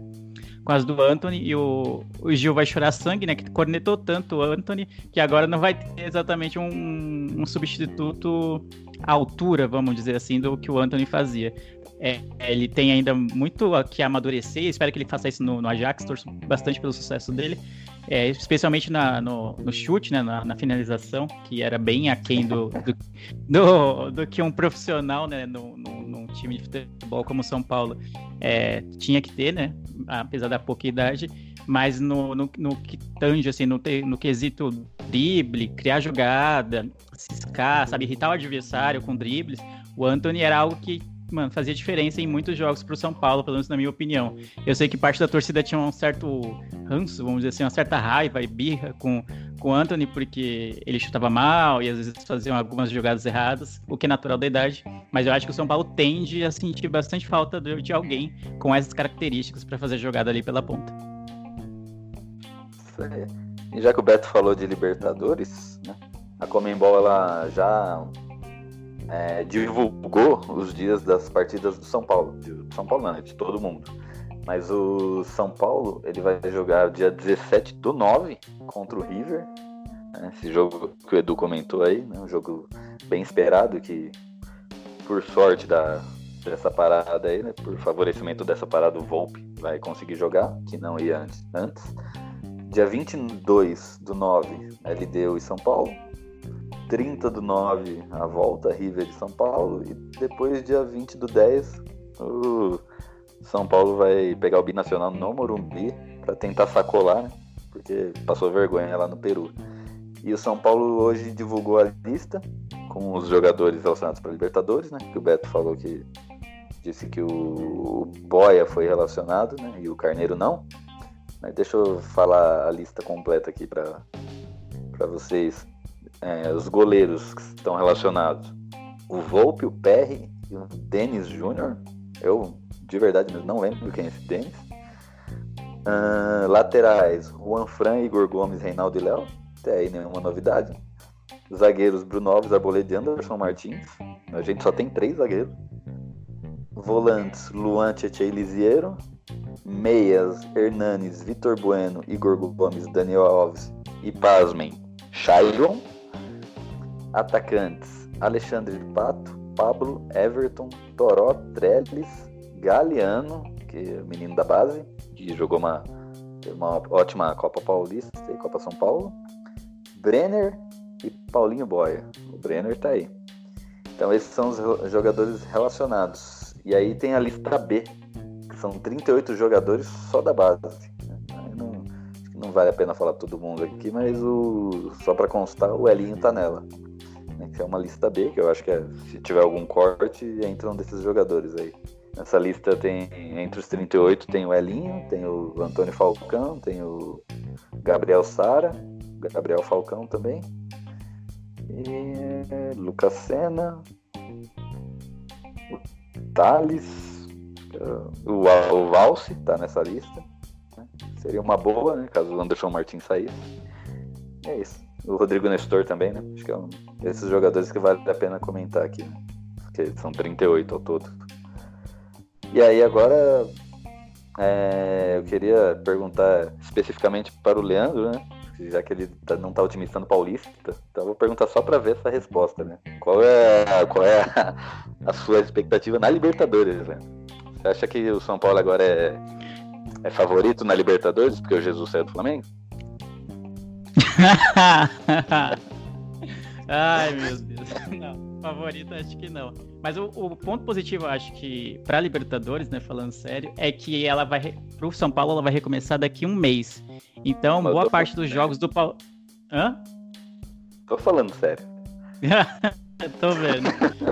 com as do Anthony e o, o Gil vai chorar sangue, né? Que cornetou tanto o Anthony que agora não vai ter exatamente um, um substituto à altura, vamos dizer assim, do que o Anthony fazia. É, ele tem ainda muito que amadurecer, espero que ele faça isso no, no Ajax, torço bastante pelo sucesso dele, é, especialmente na, no, no, chute, né, na, na, finalização, que era bem aquém do, do, do, do que um profissional né, no, no, num time de futebol como São Paulo é, tinha que ter, né, apesar da pouca idade, mas no, no, no que tange, assim, no, no quesito drible, criar jogada, ciscar, sabe, irritar o adversário com dribles, o Anthony era algo que mano, fazia diferença em muitos jogos pro São Paulo, pelo menos na minha opinião. Eu sei que parte da torcida tinha um certo ranço, vamos dizer assim, uma certa raiva e birra com, com o Anthony, porque ele chutava mal e às vezes fazia algumas jogadas erradas, o que é natural da idade. Mas eu acho que o São Paulo tende a sentir bastante falta de, alguém com essas características para fazer jogada ali pela ponta. E já que o Beto falou de Libertadores, né? A Comembol ela já é, divulgou os dias das partidas do São Paulo. De São Paulo não, né, de todo mundo. Mas o São Paulo ele vai jogar dia 17 do 9 contra o River. Né, esse jogo que o Edu comentou aí, né, um jogo bem esperado que por sorte da, dessa parada aí, né, por favorecimento dessa parada o Volpe vai conseguir jogar, que não ia antes. antes. Dia 22 do 9, LDU e São Paulo. 30 do 9 a volta, River de São Paulo. E depois, dia 20 do 10, o São Paulo vai pegar o Binacional no Morumbi para tentar sacolar, né? Porque passou vergonha lá no Peru. E o São Paulo hoje divulgou a lista com os jogadores relacionados para Libertadores, né? Que o Beto falou que disse que o Boia foi relacionado, né? E o Carneiro não. Mas deixa eu falar a lista completa aqui para vocês é, os goleiros que estão relacionados. O Volpe, o Perry e o Denis Júnior. Eu, de verdade, não lembro quem é esse Denis. Uh, laterais, Juan Fran, Igor Gomes, Reinaldo e Léo. Até aí nenhuma novidade. Zagueiros, Bruno Alves, Arboleda e Anderson Martins. A gente só tem três zagueiros. Volantes, Luan, Tietchan e Lisiero. Meias, Hernanes, Vitor Bueno, Igor Gomes, Daniel Alves e, pasmem, Chairon. Atacantes: Alexandre Pato, Pablo, Everton, Toró, Trellis, Galeano, que é o menino da base, que jogou uma, uma ótima Copa Paulista e Copa São Paulo, Brenner e Paulinho Boia. O Brenner tá aí. Então esses são os jogadores relacionados. E aí tem a lista B, que são 38 jogadores só da base. Não, não vale a pena falar todo mundo aqui, mas o, só para constar, o Elinho tá nela né, que é uma lista B, que eu acho que é, se tiver algum corte, entra um desses jogadores aí. Nessa lista tem, entre os 38, tem o Elinho, tem o Antônio Falcão, tem o Gabriel Sara, Gabriel Falcão também, e Lucas Senna, o Thales, o, o Valse tá nessa lista. né? Seria uma boa, né? Caso o Anderson Martins saísse. É isso. O Rodrigo Nestor também, né? Acho que é um desses jogadores que vale a pena comentar aqui, né? Porque são 38 ao todo. E aí agora é, eu queria perguntar especificamente para o Leandro, né? Já que ele tá- não está otimista no Paulista, então eu vou perguntar só para ver essa resposta, né? Qual é, qual é a, a sua expectativa na Libertadores, né? Você acha que o São Paulo agora é, é favorito na Libertadores porque o Jesus saiu do Flamengo? Ai, meu Deus. Não, favorito acho que não. Mas o, o ponto positivo, acho que pra Libertadores, né, falando sério, é que ela vai pro São Paulo ela vai recomeçar daqui um mês. Então, boa parte dos jogos do Paulo. Hã? Tô falando sério. Tô vendo.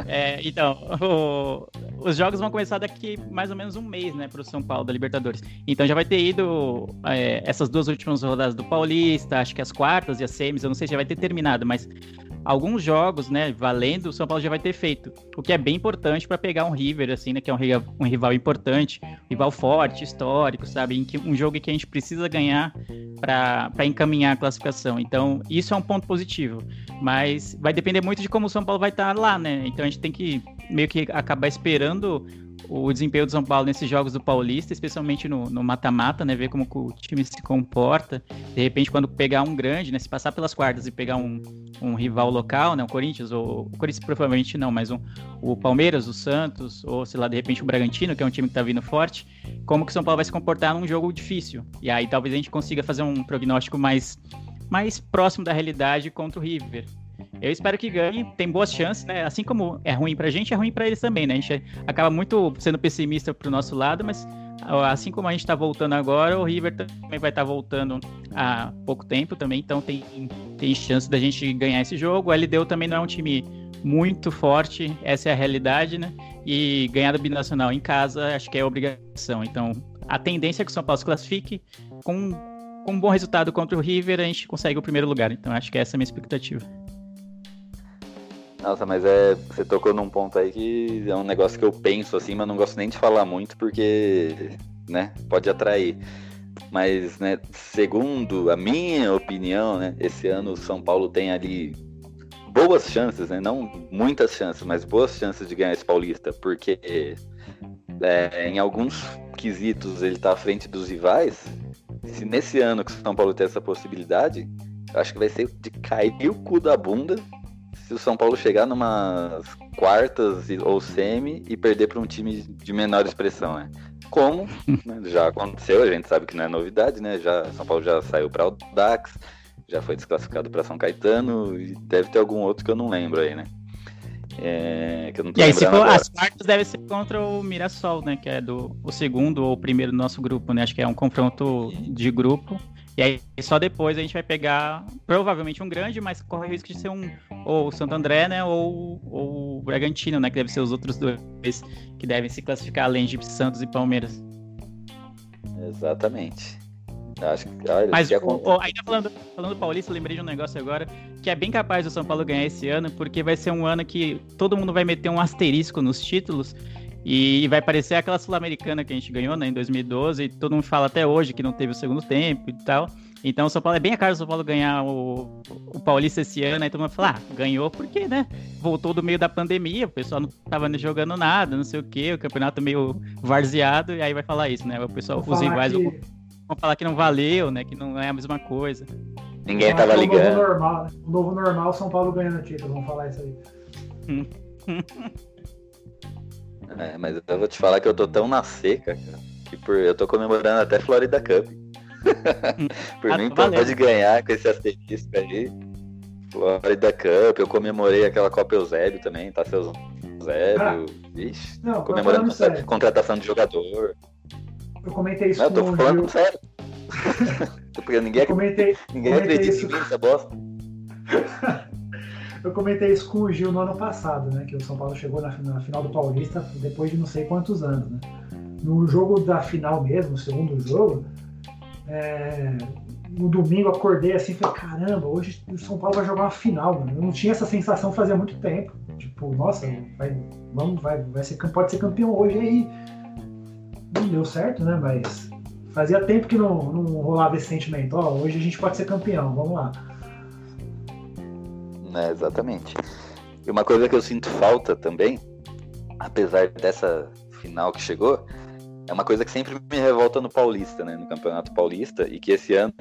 É, então, o- os jogos vão começar daqui mais ou menos um mês, né, pro São Paulo da Libertadores. Então já vai ter ido é, essas duas últimas rodadas do Paulista, acho que as quartas e as semis, eu não sei se já vai ter terminado, mas alguns jogos, né, valendo, o São Paulo já vai ter feito. O que é bem importante para pegar um River, assim, né, que é um, um rival importante, rival forte, histórico, sabe? Em que, um jogo que a gente precisa ganhar para encaminhar a classificação. Então, isso é um ponto positivo. Mas vai depender muito de como o São Paulo vai estar lá, né? Então a gente tem que meio que acabar esperando o desempenho do São Paulo nesses jogos do Paulista, especialmente no mata-mata, né? Ver como o time se comporta. De repente, quando pegar um grande, né? Se passar pelas quartas e pegar um, um rival local, né? O Corinthians, ou o Corinthians provavelmente não, mas um, o Palmeiras, o Santos, ou sei lá, de repente o Bragantino, que é um time que tá vindo forte, como que o São Paulo vai se comportar num jogo difícil. E aí talvez a gente consiga fazer um prognóstico mais, mais próximo da realidade contra o River. Eu espero que ganhe, tem boas chances, né? Assim como é ruim pra gente, é ruim pra eles também, né? A gente acaba muito sendo pessimista pro nosso lado, mas assim como a gente tá voltando agora, o River também vai estar voltando há pouco tempo também, então tem, tem chance da gente ganhar esse jogo. O LDU também não é um time muito forte, essa é a realidade, né? E ganhar do Binacional em casa, acho que é obrigação. Então, a tendência é que o São Paulo se classifique com, com um bom resultado contra o River, a gente consegue o primeiro lugar. Então, acho que essa é a minha expectativa. Nossa, mas é. Você tocou num ponto aí que é um negócio que eu penso assim, mas não gosto nem de falar muito porque, né, pode atrair. Mas, né, segundo a minha opinião, né, esse ano o São Paulo tem ali boas chances, né? Não muitas chances, mas boas chances de ganhar esse Paulista, porque é, em alguns quesitos ele tá à frente dos rivais. Se nesse ano que o São Paulo tem essa possibilidade, acho que vai ser de cair o cu da bunda se o São Paulo chegar numas quartas ou semi e perder para um time de menor expressão, né? Como né, já aconteceu, a gente sabe que não é novidade, né? Já São Paulo já saiu para o Dax, já foi desclassificado para São Caetano e deve ter algum outro que eu não lembro aí, né? É, que eu não tô E aí, se for, agora. as quartas deve ser contra o Mirassol, né? Que é do, o segundo ou o primeiro do nosso grupo, né? Acho que é um confronto de grupo. E aí, só depois a gente vai pegar, provavelmente, um grande, mas corre o risco de ser um, ou o Santo André, né? Ou, ou o Bragantino, né? Que deve ser os outros dois que devem se classificar, além de Santos e Palmeiras. Exatamente. Acho que, olha, Mas que o- o- ainda falando, falando do Paulista, lembrei de um negócio agora que é bem capaz do São Paulo ganhar esse ano, porque vai ser um ano que todo mundo vai meter um asterisco nos títulos e vai parecer aquela Sul-Americana que a gente ganhou né, em 2012, e todo mundo fala até hoje que não teve o segundo tempo e tal. Então o São Paulo é bem a cara do São Paulo ganhar o, o Paulista esse ano, aí todo mundo fala, ah, ganhou porque, né? Voltou do meio da pandemia, o pessoal não tava jogando nada, não sei o quê, o campeonato meio varzeado, e aí vai falar isso, né? O pessoal, os falar rivais que- vão vão falar que não valeu, né? Que não é a mesma coisa. Ninguém falar tava é o novo ligando. normal, né? O novo normal, São Paulo ganhando título, vamos falar isso aí. É, mas eu vou te falar que eu tô tão na seca, cara, que por, eu tô comemorando até Florida Cup. por Ah, mim tá valendo. pode ganhar com esse asterisco aí. Florida Cup, eu comemorei aquela Copa Eusébio também, tá seu Eusébio. Ixi, Não, mas comemorando sério, contratação de jogador. eu comentei isso Não, eu tô com falando Gil. sério. Porque ninguém, Eu comentei, ninguém comentei acredita isso. em mim nessa bosta. eu comentei isso com o Gil no ano passado, né? Que o São Paulo chegou na, na final do Paulista depois de não sei quantos anos, né? No jogo da final mesmo, o segundo jogo, é, no domingo acordei assim e falei, caramba, hoje o São Paulo vai jogar uma final, mano. Eu não tinha essa sensação fazia muito tempo. Tipo, nossa, vai, vamos, vai, vai ser, pode ser campeão hoje aí. Não deu certo, né? Mas fazia tempo que não, não rolava esse sentimento. Ó, hoje a gente pode ser campeão, vamos lá. É, exatamente. E uma coisa que eu sinto falta também, apesar dessa final que chegou, é uma coisa que sempre me revolta no Paulista, né? No Campeonato Paulista, e que esse ano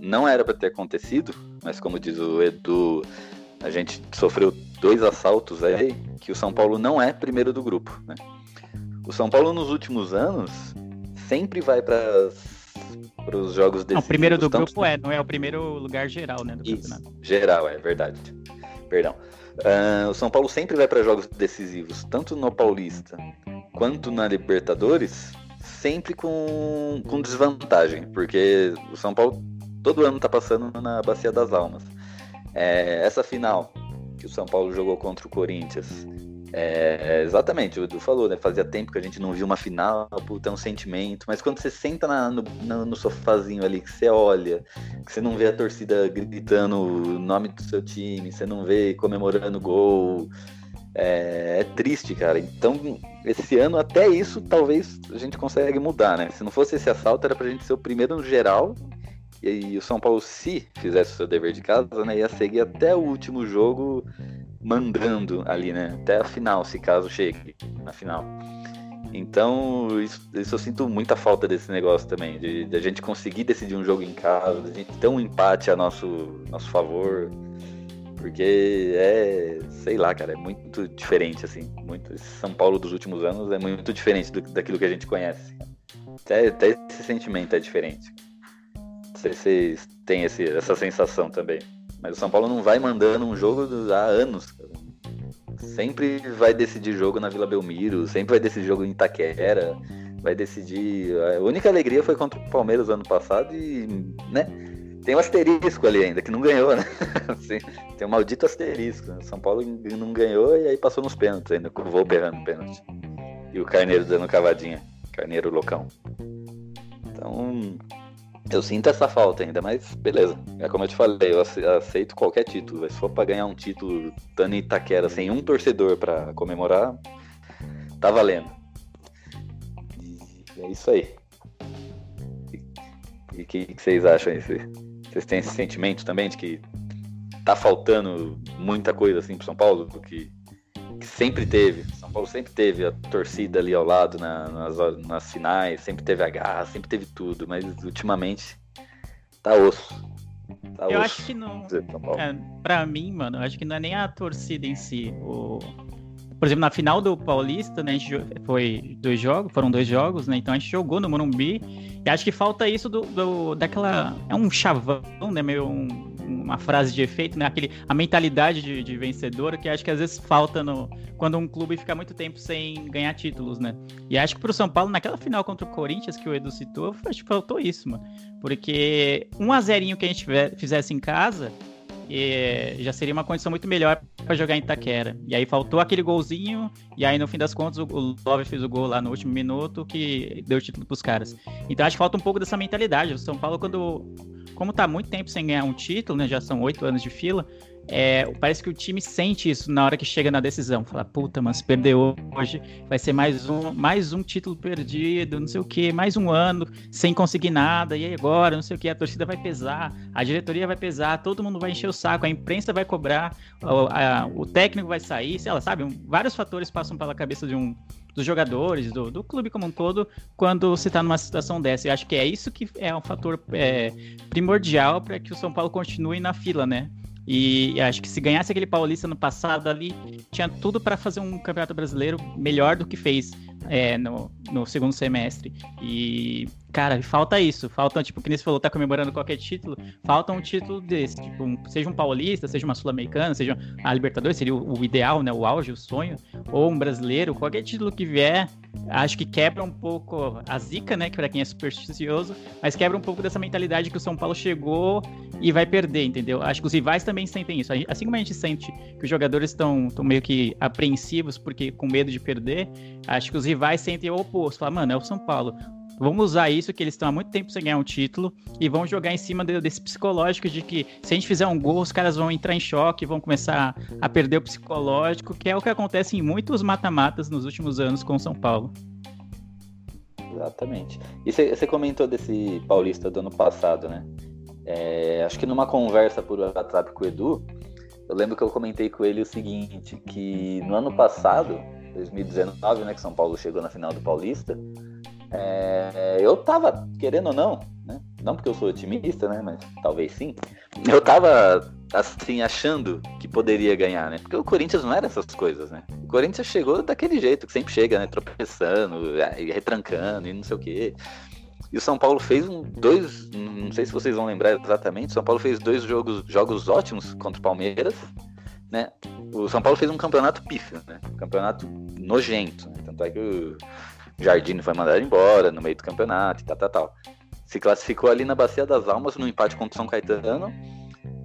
não era para ter acontecido, mas como diz o Edu, a gente sofreu dois assaltos aí, que o São Paulo não é primeiro do grupo, né? O São Paulo nos últimos anos sempre vai para os jogos decisivos. Não, o primeiro do grupo é, não é o primeiro lugar geral, né? Do Isso, campeonato. geral, é verdade. Perdão. Uh, o São Paulo sempre vai para jogos decisivos, tanto no Paulista quanto na Libertadores, sempre com, com desvantagem, porque o São Paulo todo ano tá passando na Bacia das Almas. É, essa final que o São Paulo jogou contra o Corinthians, é, exatamente, o Edu falou, né? Fazia tempo que a gente não viu uma final, puta, é um sentimento. Mas quando você senta na, no, no, no, sofazinho ali, que você olha, que você não vê a torcida gritando o nome do seu time, você não vê comemorando gol, é, é, triste, cara. Então, esse ano, até isso, talvez a gente consegue mudar, né? Se não fosse esse assalto, era pra gente ser o primeiro no geral. E, e o São Paulo, se fizesse o seu dever de casa, né, ia seguir até o último jogo mandando ali, né? Até a final, se caso chegue na final. Então, isso, isso, eu sinto muita falta desse negócio também, de, de, a gente conseguir decidir um jogo em casa, de a gente ter um empate a nosso, nosso favor. Porque é, sei lá, cara, é muito diferente, assim. Muito, esse São Paulo dos últimos anos é muito diferente do, daquilo que a gente conhece. Até, até esse sentimento é diferente. Não sei se vocês têm esse, essa sensação também. Mas o São Paulo não vai mandando um jogo há anos. Sempre vai decidir jogo na Vila Belmiro, sempre vai decidir jogo em Itaquera, vai decidir. A única alegria foi contra o Palmeiras ano passado e, né? Tem um asterisco ali ainda, que não ganhou, né? Assim, tem um maldito asterisco. São Paulo não ganhou e aí passou nos pênaltis ainda, com o Volpe errando pênalti. E o Carneiro dando cavadinha. Carneiro loucão. Então, eu sinto essa falta ainda, mas beleza. É como eu te falei, eu aceito qualquer título. Se for pra ganhar um título dando Itaquera sem um torcedor para comemorar, tá valendo. E é isso aí. E o que, que, vocês acham aí? Vocês têm esse sentimento também de que tá faltando muita coisa assim pro São Paulo? Que, que sempre teve. São Paulo sempre teve a torcida ali ao lado na, nas, nas finais, sempre teve a garra, sempre teve tudo, mas ultimamente tá osso. Tá eu osso, acho que não. É, pra mim, mano, eu acho que não é nem a torcida em si. O... Por exemplo, na final do Paulista, né, a gente foi dois jogos, foram dois jogos, né? Então a gente jogou no Morumbi. E acho que falta isso do, do daquela. É um chavão, né? Meio um, uma frase de efeito, né? Aquele, a mentalidade de, de vencedor que acho que às vezes falta no, quando um clube fica muito tempo sem ganhar títulos, né? E acho que pro São Paulo, naquela final contra o Corinthians que o Edu citou, acho que faltou isso, mano. Porque um a que a gente fizesse em casa, e já seria uma condição muito melhor para jogar em Itaquera. E aí faltou aquele golzinho, e aí no fim das contas o Love fez o gol lá no último minuto que deu o título pros caras. Então acho que falta um pouco dessa mentalidade. O São Paulo, quando. Como tá muito tempo sem ganhar um título, né? Já são oito anos de fila, é, parece que o time sente isso na hora que chega na decisão. Fala, puta, mas perdeu hoje, vai ser mais um, mais um título perdido, não sei o que, mais um ano sem conseguir nada, e agora, não sei o que, a torcida vai pesar, a diretoria vai pesar, todo mundo vai encher o saco, a imprensa vai cobrar, o, a, o técnico vai sair, sei lá, sabe? vários fatores passam pela cabeça de um, dos jogadores, do, do clube como um todo, quando você está numa situação dessa. Eu acho que é isso que é um fator é, primordial para que o São Paulo continue na fila, né? E acho que se ganhasse aquele Paulista no passado ali, tinha tudo para fazer um campeonato brasileiro melhor do que fez é, no, no segundo semestre. E, cara, falta isso. Falta, tipo, que nem você falou, tá comemorando qualquer título, falta um título desse. Tipo, um, seja um paulista, seja uma sul-americana, seja a Libertadores, seria o, o, ideal, né? O auge, o sonho. Ou um brasileiro, qualquer título que vier, acho que quebra um pouco a zica, né? Que pra quem é supersticioso, mas quebra um pouco dessa mentalidade que o São Paulo chegou e vai perder, entendeu? Acho que os rivais também sentem isso. Assim como a gente sente que os jogadores estão meio que apreensivos porque com medo de perder, acho que os rivais sentem o oposto. Falam, mano, é o São Paulo. Vamos usar isso, que eles estão há muito tempo sem ganhar um título, e vão jogar em cima de, desse psicológico de que se a gente fizer um gol, os caras vão entrar em choque, vão começar a perder o psicológico, que é o que acontece em muitos mata-matas nos últimos anos com o São Paulo. Exatamente. E você comentou desse paulista do ano passado, né? É, acho que numa conversa por WhatsApp com o Edu, eu lembro que eu comentei com ele o seguinte, que no ano passado, 2019, né, que São Paulo chegou na final do Paulista, é, eu tava, querendo ou não, né, não porque eu sou otimista, né, mas talvez sim, eu tava, assim, achando que poderia ganhar, né, porque o Corinthians não era essas coisas, né, o Corinthians chegou daquele jeito, que sempre chega, né, tropeçando, retrancando e não sei o quê, e o São Paulo fez um, dois, não sei se vocês vão lembrar exatamente, o São Paulo fez dois jogos, jogos ótimos contra o Palmeiras, né? O São Paulo fez um campeonato pífio, né? Um campeonato nojento, né? Tanto é que o Jardine foi mandado embora no meio do campeonato e tal, tal, tal. Se classificou ali na Bacia das Almas no empate contra o São Caetano.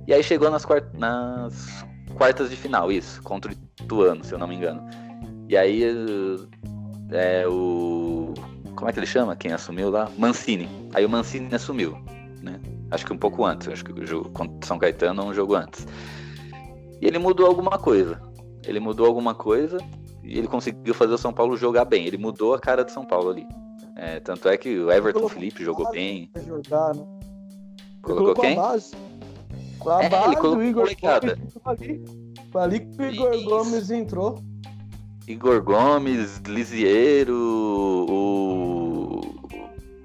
E aí chegou nas, quart nas quartas de final, isso, contra o Ituano, se eu não me engano. E aí é, o como é que ele chama? Quem assumiu lá? Mancini. Aí o Mancini assumiu, né? Acho que um pouco antes, acho que o jogo contra São Caetano um jogo antes. E ele mudou alguma coisa. Ele mudou alguma coisa ele conseguiu fazer o São Paulo jogar bem. Ele mudou a cara de São Paulo ali. É, tanto é que o Everton Felipe jogou bem. Jogar, né? Colocou quem? A base. A É, base ele colocou do Igor molecada. Ali. Ali que o Igor Isso. Gomes entrou. Igor Gomes, Lisieiro, o,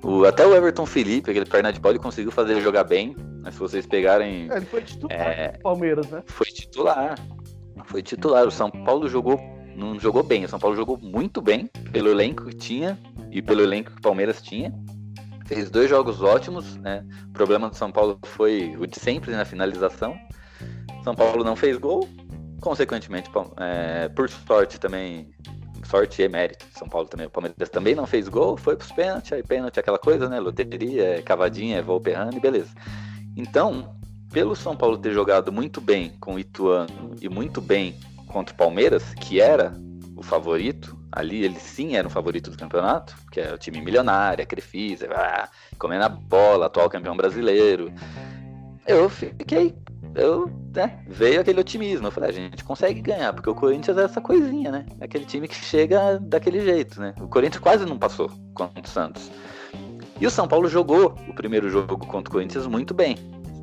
o até o Everton Felipe, aquele perna de bola, ele conseguiu fazer ele jogar bem. Mas se vocês pegarem, É, ele foi titular É. do Palmeiras, né? foi titular. Foi titular. O São Paulo jogou, não jogou bem. O São Paulo jogou muito bem pelo elenco que tinha e pelo elenco que o Palmeiras tinha. Fez dois jogos ótimos, né? O problema do São Paulo foi o de sempre na finalização. São Paulo não fez gol, consequentemente, é, por sorte também, sorte e mérito de São Paulo também, o Palmeiras também não fez gol, foi pros pênaltis, aí pênalti é aquela coisa, né? Loteria, é cavadinha, é Volperrano e beleza. Então, pelo São Paulo ter jogado muito bem com o Ituano e muito bem contra o Palmeiras, que era o favorito, ali ele sim era o favorito do campeonato, que é o time milionário, a Crefisa, ah, comendo a bola, atual campeão brasileiro. Eu fiquei, eu, né, veio aquele otimismo, eu falei, "Ah, a gente consegue ganhar, porque o Corinthians é essa coisinha, né? É aquele time que chega daquele jeito, né? O Corinthians quase não passou contra o Santos. E o São Paulo jogou o primeiro jogo contra o Corinthians muito bem.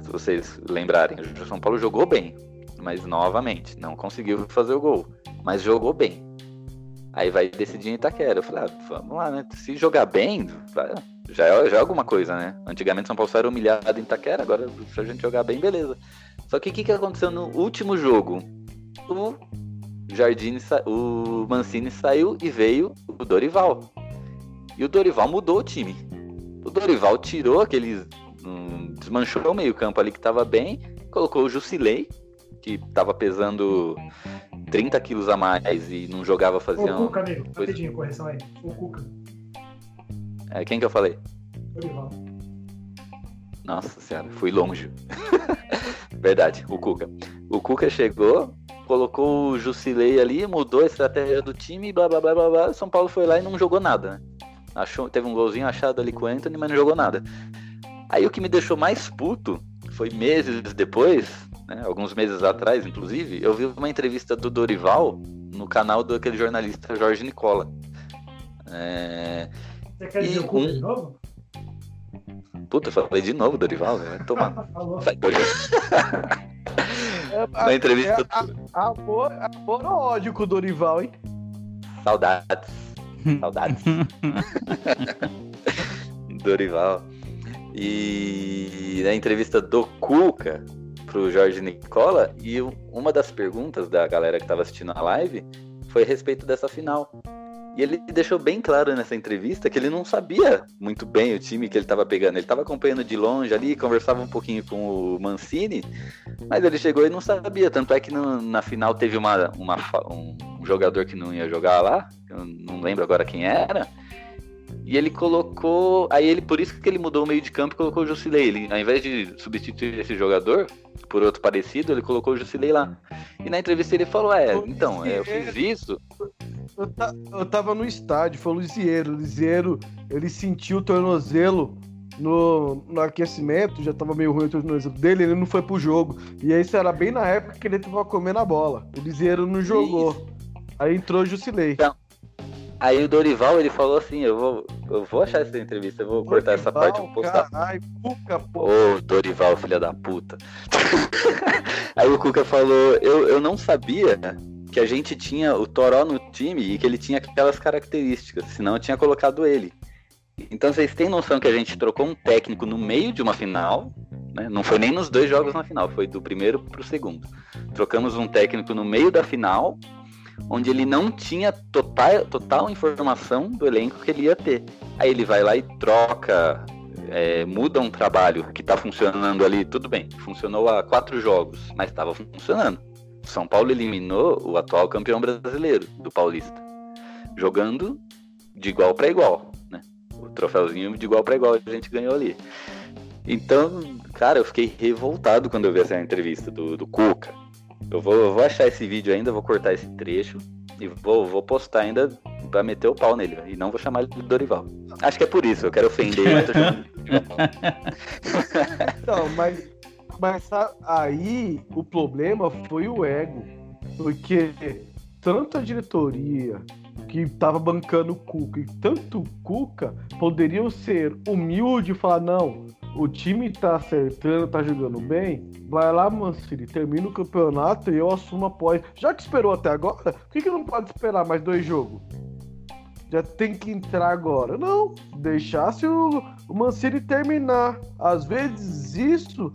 Se vocês lembrarem, o São Paulo jogou bem, mas novamente, não conseguiu fazer o gol, mas jogou bem. Aí vai decidir em Itaquera. Eu falei, ah, vamos lá, né? Se jogar bem, já é, já é alguma coisa, né? Antigamente São Paulo só era humilhado em Itaquera, agora se a gente jogar bem, beleza. Só que o que, que aconteceu no último jogo? O Jardine, o Mancini saiu e veio o Dorival. E o Dorival mudou o time. O Dorival tirou aqueles. hum, desmanchou o meio-campo ali que tava bem, colocou o Jusilei, que tava pesando 30 quilos a mais e não jogava fazia. O um- Cuca, amigo. coisa- Rapidinho, correção aí. O Cuca. É, quem que eu falei? Dorival. Nossa senhora, fui longe. Verdade, o Cuca. O Cuca chegou, colocou o Jusilei ali, mudou a estratégia do time, blá blá blá blá blá. São Paulo foi lá e não jogou nada, né? Achou, teve um golzinho achado ali com o Anthony, mas não jogou nada. Aí o que me deixou mais puto foi meses depois, né, alguns meses atrás, inclusive, eu vi uma entrevista do Dorival no canal do aquele jornalista Jorge Nicola. É... Você quer E dizer o Cuca um- de novo? Puta, eu falei de novo Dorival, né? Falou. Sai, Dorival. É, Na entrevista. é, a- amor, amor ou ódio com o Dorival, hein? Saudades. Saudades. Dorival. E na entrevista do Cuca pro Jorge Nicola, e uma das perguntas da galera que tava assistindo a live foi a respeito dessa final. E ele deixou bem claro nessa entrevista que ele não sabia muito bem o time que ele estava pegando. Ele estava acompanhando de longe ali, conversava um pouquinho com o Mancini, mas ele chegou e não sabia. Tanto é que no- na final teve uma, uma um jogador que não ia jogar lá, eu não lembro agora quem era. E ele colocou. Aí ele, por isso que ele mudou o meio de campo e colocou o Jusilei. Ele, ao invés de substituir esse jogador por outro parecido, ele colocou o Jusilei lá. E na entrevista ele falou: É, então, é, eu fiz isso. Eu, ta- eu tava no estádio, foi o Lisieiro. O Lisieiro, ele sentiu o tornozelo no, no aquecimento, já tava meio ruim o tornozelo dele, ele não foi pro jogo. E aí isso era bem na época que ele tava comendo a bola. O Lisieiro não jogou. Aí entrou o Jusilei. Aí o Dorival, ele falou assim, eu vou, eu vou achar essa entrevista, eu vou cortar essa parte e vou postar. Caralho, Cuca, pô. Ô, Dorival, filha da puta. Aí o Cuca falou, eu, eu não sabia que a gente tinha o Toró no time e que ele tinha aquelas características, senão eu tinha colocado ele. Então vocês têm noção que a gente trocou um técnico no meio de uma final, né? Não foi nem nos dois jogos na final, foi do primeiro pro segundo. Trocamos um técnico no meio da final, onde ele não tinha total, total informação do elenco que ele ia ter. Aí ele vai lá e troca, é, muda um trabalho que tá funcionando ali, tudo bem, funcionou há quatro jogos, mas estava funcionando. São Paulo eliminou o atual campeão brasileiro do Paulista, jogando de igual para igual, né? O troféuzinho de igual para igual a gente ganhou ali. Então, cara, eu fiquei revoltado quando eu vi essa entrevista do, do Cuca. Eu vou, eu vou achar esse vídeo ainda, vou cortar esse trecho e vou, vou postar ainda pra meter o pau nele. E não vou chamar ele de Dorival. Acho que é por isso, eu quero ofender Dorival. Não, mas, mas aí o problema foi o ego. Porque tanto a diretoria que tava bancando o Cuca e tanto o Cuca poderiam ser humilde e falar, não, o time tá acertando, tá jogando bem, vai lá, Mancini, termina o campeonato e eu assumo após. Já que esperou até agora, por que, que não pode esperar mais dois jogos? Já tem que entrar agora. Não, deixasse o, o Mancini terminar. Às vezes isso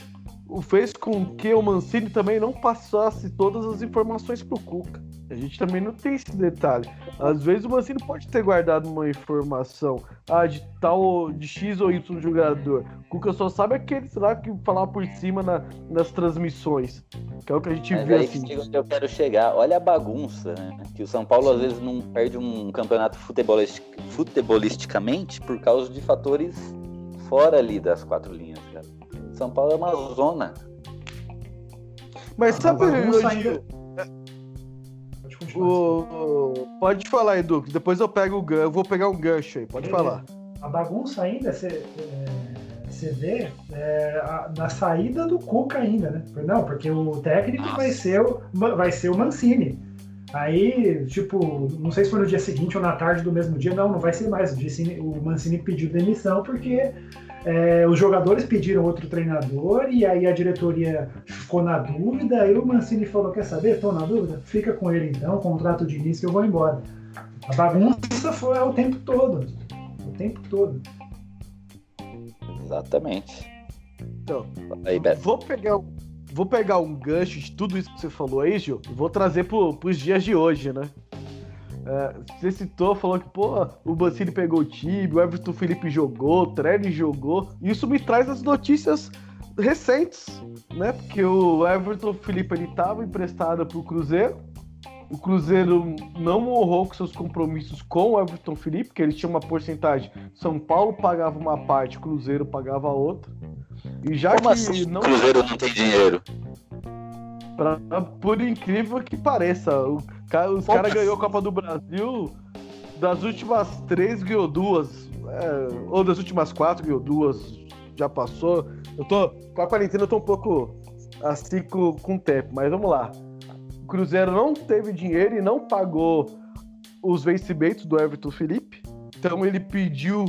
fez com que o Mancini também não passasse todas as informações pro Cuca. A gente também não tem esse detalhe. Às vezes o Mancini pode ter guardado uma informação ah, de tal, de X ou Y jogador. O Cuca só sabe aqueles lá que falar por cima na- nas transmissões. Que é o que a gente Mas vê aí assim. onde eu quero chegar. Olha a bagunça, né? Que o São Paulo às vezes não perde um campeonato futebolistic- futebolisticamente por causa de fatores fora ali das quatro linhas, cara. São Paulo é uma zona. Mas sabe, bagunça o, pode falar, Edu, depois eu pego o gan- eu vou pegar um gancho aí, pode Beleza. falar. A bagunça ainda, você vê é, a- na saída do Cuca ainda, né? Não, porque o técnico Nossa. vai ser o, vai ser o Mancini. Aí, tipo, não sei se foi no dia seguinte ou na tarde do mesmo dia, não, não vai ser mais. O, o Mancini pediu demissão porque é, os jogadores pediram outro treinador e aí a diretoria ficou na dúvida. Aí o Mancini falou: Quer saber? Tô na dúvida? Fica com ele então, contrato de início que eu vou embora. A bagunça foi o tempo todo. O tempo todo. Exatamente. Então, Aí. Vou pegar, um- vou pegar um gancho de tudo isso que você falou aí, Gil, e vou trazer pro, pros dias de hoje, né? É, você citou, falou que, pô, o Mancini pegou o time, o Everton Felipe jogou, o Trelli jogou. Isso me traz as notícias recentes, né? Porque o Everton Felipe ele estava emprestado pro Cruzeiro. O Cruzeiro não honrou com seus compromissos com o Everton Felipe, que ele tinha uma porcentagem. São Paulo pagava uma parte, o Cruzeiro pagava a outra. E já Como que assim? não Cruzeiro não tem dinheiro. Pra- por incrível que pareça, o ca- os caras ganhou a Copa do Brasil, das últimas três ganhou duas, é, ou das últimas quatro ganhou duas, já passou. Eu tô com a quarentena, eu tô um pouco assim com, com o tempo, mas vamos lá. O Cruzeiro não teve dinheiro e não pagou os vencimentos do Everton Felipe, então ele pediu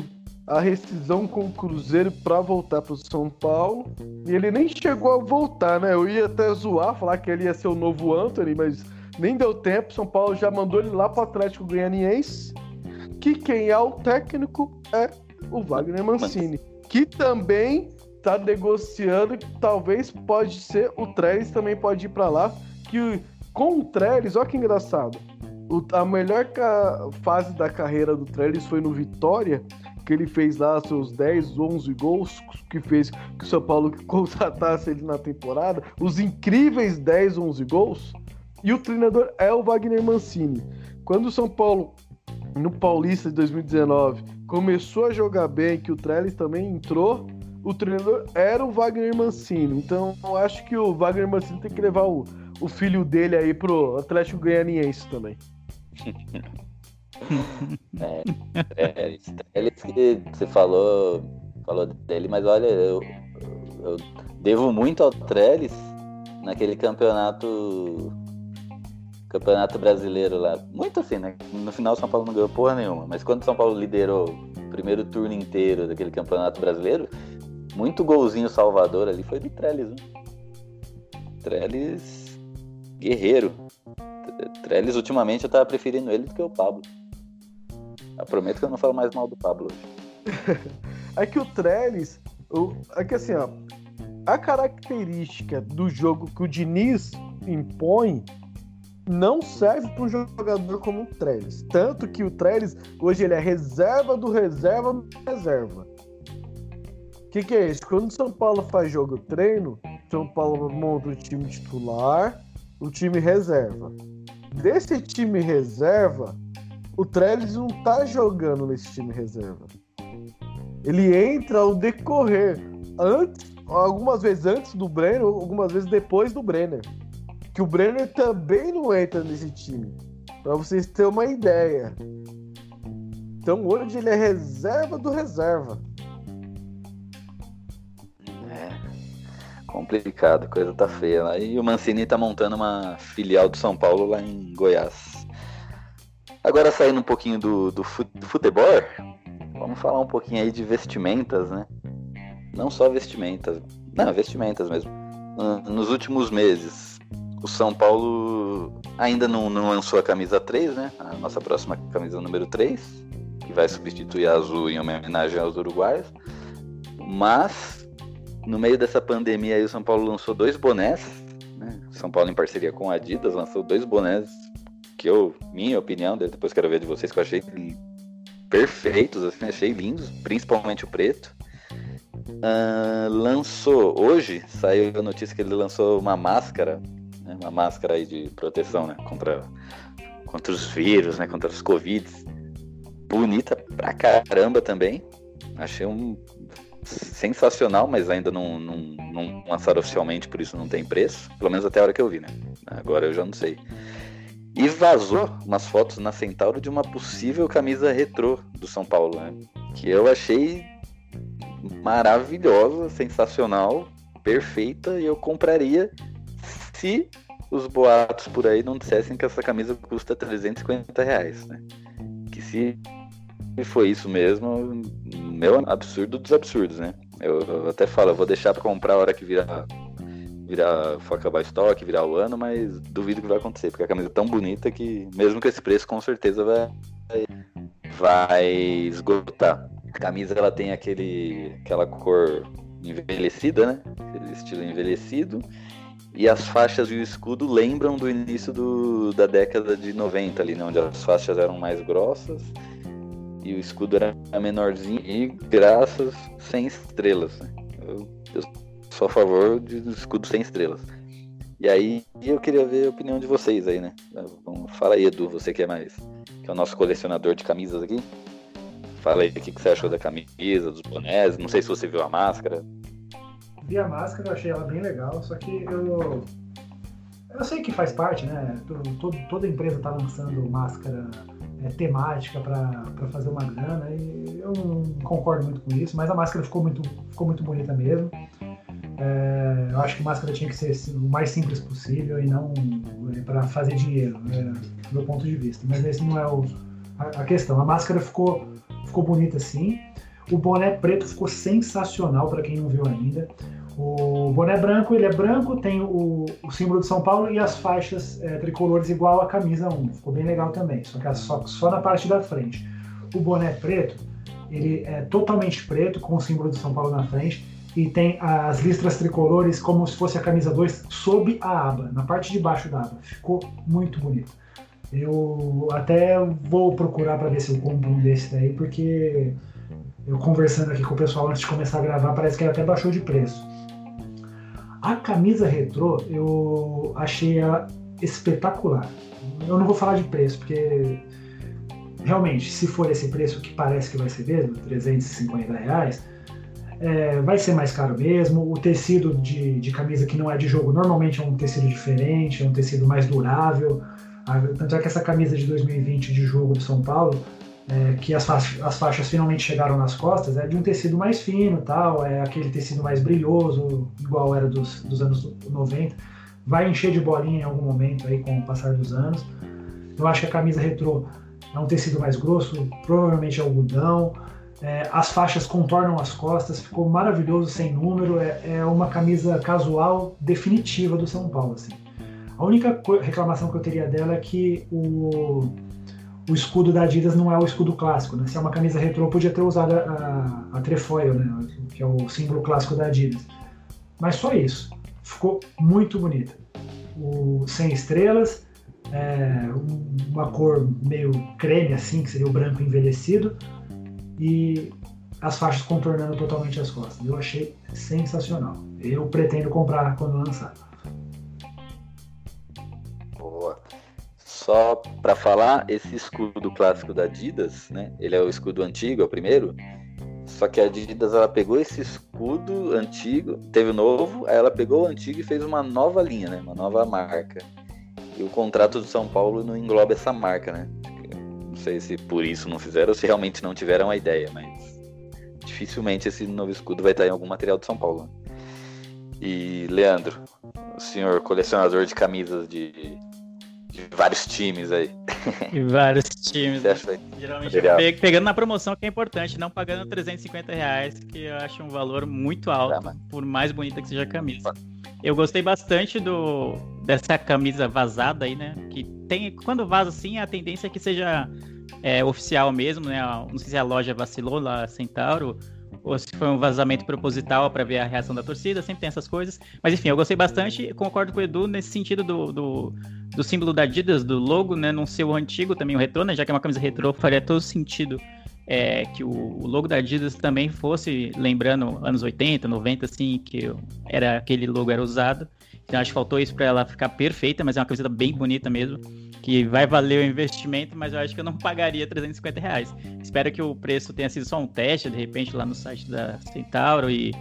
a rescisão com o Cruzeiro para voltar para o São Paulo. E ele nem chegou a voltar, né? Eu ia até zoar, falar que ele ia ser o novo Anthony, mas nem deu tempo. São Paulo já mandou ele lá para o Atlético Goianiense. Que quem é o técnico é o Wagner Mancini, que também tá negociando que talvez pode ser o Trellis também pode ir para lá. Que com o Trellis, olha que engraçado. O- a melhor fase da carreira do Trellis foi no Vitória, que ele fez lá seus 10, 11 gols, que fez que o São Paulo contratasse ele na temporada, os incríveis 10, 11 gols, e o treinador é o Wagner Mancini. Quando o São Paulo, no Paulista de 2019, começou a jogar bem, que o Trellis também entrou, o treinador era o Wagner Mancini. Então eu acho que o Wagner Mancini tem que levar o, o filho dele aí pro Atlético Goianiense também. é, é, que você falou, falou dele, mas olha, eu, eu devo muito ao Trellis naquele campeonato campeonato brasileiro lá. Muito assim, né? No final São Paulo não ganhou porra nenhuma, mas quando São Paulo liderou o primeiro turno inteiro daquele campeonato brasileiro, muito golzinho salvador ali foi do Trellis, né? Trellis guerreiro. Trellis ultimamente eu tava preferindo ele do que o Pablo. Eu prometo que eu não falo mais mal do Pablo hoje. é que o Trellis, o, é que assim, ó, a característica do jogo que o Diniz impõe não serve para um jogador como o Trellis. Tanto que o Trellis, hoje, ele é reserva do reserva do reserva. O que, que é isso? Quando o São Paulo faz jogo treino, São Paulo monta o time titular, o time reserva. Desse time reserva, o Trellis não tá jogando nesse time reserva. Ele entra ao decorrer, antes, algumas vezes antes do Brenner, algumas vezes depois do Brenner. Que o Brenner também não entra nesse time. Para vocês terem uma ideia. Então hoje ele é reserva do reserva. É. Complicado, coisa tá feia lá. E o Mancini tá montando uma filial do São Paulo lá em Goiás. Agora saindo um pouquinho do, do futebol, vamos falar um pouquinho aí de vestimentas, né? Não só vestimentas, não, vestimentas mesmo. Nos últimos meses, o São Paulo ainda não, não lançou a camisa 3, né? A nossa próxima camisa número 3, que vai substituir a azul em homenagem aos uruguaios. Mas, no meio dessa pandemia aí, o São Paulo lançou dois bonés, né? São Paulo em parceria com a Adidas lançou dois bonés que eu, minha opinião, depois quero ver de vocês, que eu achei perfeitos, assim, achei lindos, principalmente o preto. Uh, lançou hoje, saiu a notícia que ele lançou uma máscara, né, uma máscara aí de proteção, né, contra, contra os vírus, né, contra os covid. Bonita pra caramba também. Achei um sensacional, mas ainda não, não, não lançaram oficialmente, por isso não tem preço. Pelo menos até a hora que eu vi, né? Agora eu já não sei. E vazou umas fotos na Centauro de uma possível camisa retrô do São Paulo, né? Que eu achei maravilhosa, sensacional, perfeita e eu compraria se os boatos por aí não dissessem que essa camisa custa 350 reais, né? Que se foi isso mesmo, meu absurdo dos absurdos, né? Eu, eu até falo, eu vou deixar para comprar a hora que virar virar acabar estoque, virar o ano, mas duvido que vai acontecer, porque a camisa é tão bonita que, mesmo com esse preço, com certeza vai, vai esgotar. A camisa ela tem aquele, aquela cor envelhecida, né? Aquele estilo envelhecido. E as faixas e o escudo lembram do início do, da década de 90 ali, né? onde as faixas eram mais grossas e o escudo era menorzinho e graças sem estrelas. Né? Eu, eu sou a favor de escudo sem estrelas. E aí eu queria ver a opinião de vocês aí, né? Fala aí, Edu, você que é mais. que é o nosso colecionador de camisas aqui. Fala aí o que, você achou da camisa, dos bonés. Não sei se você viu a máscara. Vi a máscara, eu achei ela bem legal, só que eu. Eu sei que faz parte, né? Todo, toda empresa tá lançando máscara é, temática para fazer uma grana e eu não concordo muito com isso, mas a máscara ficou muito, ficou muito bonita mesmo. É, eu acho que máscara tinha que ser o mais simples possível e não é, para fazer dinheiro, né, do meu ponto de vista. Mas esse não é o, a, a, questão. A máscara ficou, ficou bonita sim. O boné preto ficou sensacional para quem não viu ainda. O boné branco, ele é branco, tem o, o símbolo de São Paulo e as faixas é, tricolores igual a camisa 1. Ficou bem legal também, só que só, só na parte da frente. O boné preto, ele é totalmente preto, com o símbolo de São Paulo na frente e tem as listras tricolores como se fosse a camisa 2 sob a aba, na parte de baixo da aba. Ficou muito bonito. Eu até vou procurar para ver se eu compro um desse daí, porque eu conversando aqui com o pessoal antes de começar a gravar, parece que ele até baixou de preço. A camisa retrô, eu achei ela espetacular. Eu não vou falar de preço, porque realmente, se for esse preço que parece que vai ser mesmo, 350 reais, é, vai ser mais caro mesmo. O tecido de, de camisa que não é de jogo normalmente é um tecido diferente, é um tecido mais durável. Tanto é que essa camisa de 2020 de jogo do São Paulo, é, que as faixas, as faixas, finalmente chegaram nas costas, é de um tecido mais fino, tal, é aquele tecido mais brilhoso, igual era dos, dos anos 90. Vai encher de bolinha em algum momento aí com o passar dos anos. Eu acho que a camisa retrô é um tecido mais grosso, provavelmente é algodão. É, as faixas contornam as costas, ficou maravilhoso, sem número. É, é, uma camisa casual definitiva do São Paulo. Assim. A única reclamação que eu teria dela é que o, o escudo da Adidas não é o escudo clássico. Né? Se é uma camisa retrô, podia ter usado a, a, a trefoil, né? que é o símbolo clássico da Adidas. Mas só isso. Ficou muito bonita. O, sem estrelas, é, uma cor meio creme assim, que seria o branco envelhecido e as faixas contornando totalmente as costas. Eu achei sensacional. Eu pretendo comprar quando lançar. Boa. Só para falar, esse escudo clássico da Adidas, né? Ele é o escudo antigo, é o primeiro. Só que a Adidas ela pegou esse escudo antigo, teve o novo, aí ela pegou o antigo e fez uma nova linha, né? Uma nova marca. E o contrato do São Paulo não engloba essa marca, né? Sei se por isso não fizeram ou se realmente não tiveram a ideia, mas dificilmente esse novo escudo vai estar em algum material de São Paulo. E Leandro, o senhor colecionador de camisas de, de vários times aí. De vários times. Geralmente pegando na promoção que é importante, não pagando 350 reais, que eu acho um valor muito alto, tá, por mais bonita que seja a camisa. Eu gostei bastante do dessa camisa vazada aí, né? Que tem quando vaza assim, a tendência é que seja é, oficial mesmo, né? Não sei se a loja vacilou lá, Centauro, ou se foi um vazamento proposital para ver a reação da torcida, sempre tem essas coisas. Mas enfim, eu gostei bastante, concordo com o Edu nesse sentido do, do, do símbolo da Adidas, do logo, né? Não ser o antigo, também o retrô, né? Já que é uma camisa retrô, faria todo sentido é, que o, logo da Adidas também fosse, lembrando anos 80, 90, assim, que era aquele logo era usado. Então acho que faltou isso para ela ficar perfeita, mas é uma camiseta bem bonita mesmo, que vai valer o investimento, mas eu acho que eu não pagaria 350 reais. Espero que o preço tenha sido só um teste, de repente, lá no site da Centauro e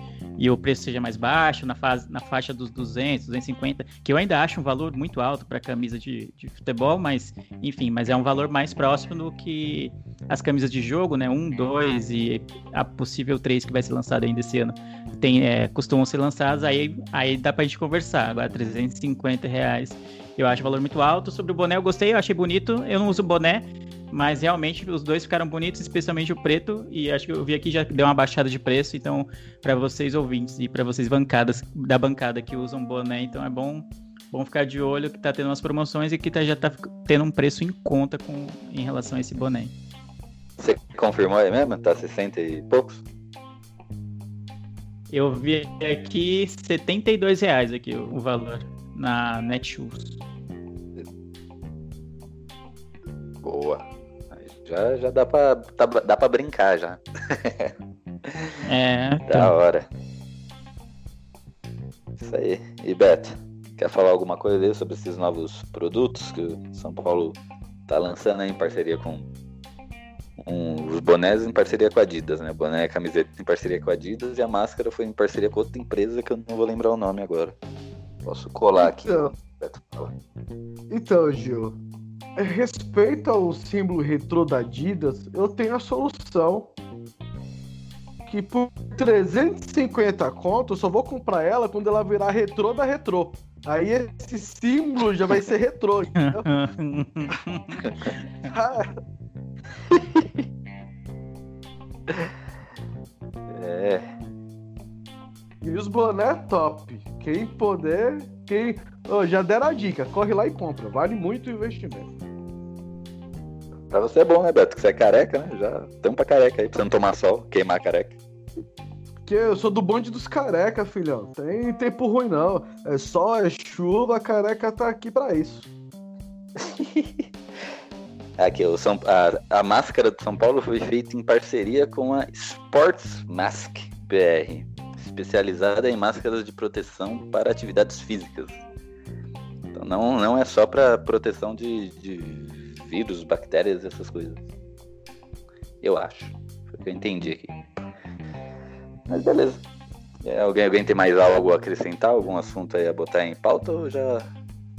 e o preço seja mais baixo, na, fase, na faixa dos 200, 250, que eu ainda acho um valor muito alto para camisa de, de, futebol, mas enfim, mas é um valor mais próximo do que as camisas de jogo, né? Um, dois e a possível três que vai ser lançada ainda esse ano, tem, é, costumam ser lançadas, aí, aí dá para gente conversar. Agora, 350 reais eu acho o valor muito alto. Sobre o boné, eu gostei, eu achei bonito. Eu não uso boné, mas realmente os dois ficaram bonitos, especialmente o preto. E acho que eu vi aqui já deu uma baixada de preço. Então, para vocês ouvintes e para vocês bancadas da bancada que usam boné, então é bom bom ficar de olho que tá tendo umas promoções e que tá, já tá tendo um preço em conta com, em relação a esse boné. Você confirmou aí mesmo? Tá 60 e poucos? Eu vi aqui 72 reais aqui o, o valor na Netshoes. Boa. Já, já dá, pra, dá, dá pra brincar já. É. Da tá. hora. Isso aí. E Beto, quer falar alguma coisa aí sobre esses novos produtos que o São Paulo tá lançando aí em parceria com um, os bonés em parceria com a Adidas, né? Boné e camiseta em parceria com a Adidas e a máscara foi em parceria com outra empresa que eu não vou lembrar o nome agora. Posso colar aqui. Então, então Gil, respeito ao símbolo retrô da Adidas, eu tenho a solução. Que por 350 conto, eu só vou comprar ela quando ela virar retrô da retrô. Aí esse símbolo já vai ser retrô, entendeu? é. E os boné top. Quem puder, quem. Oh, já deram a dica, corre lá e compra. Vale muito o investimento. Pra você é bom, né, Beto? Que você é careca, né? Já tampa careca aí, pra você não tomar sol, queimar a careca. Que eu sou do bonde dos careca, filhão. Tem tempo ruim, não. É sol, é chuva, a careca tá aqui pra isso. Aqui, o São, a, a máscara de São Paulo foi feita em parceria com a Sports Mask BR, especializada em máscaras de proteção para atividades físicas. Então não, não é só para proteção de, de vírus, bactérias, essas coisas. Eu acho. Foi o que eu entendi aqui. Mas beleza. É, alguém, alguém tem mais algo a acrescentar? Algum assunto aí a botar em pauta ou já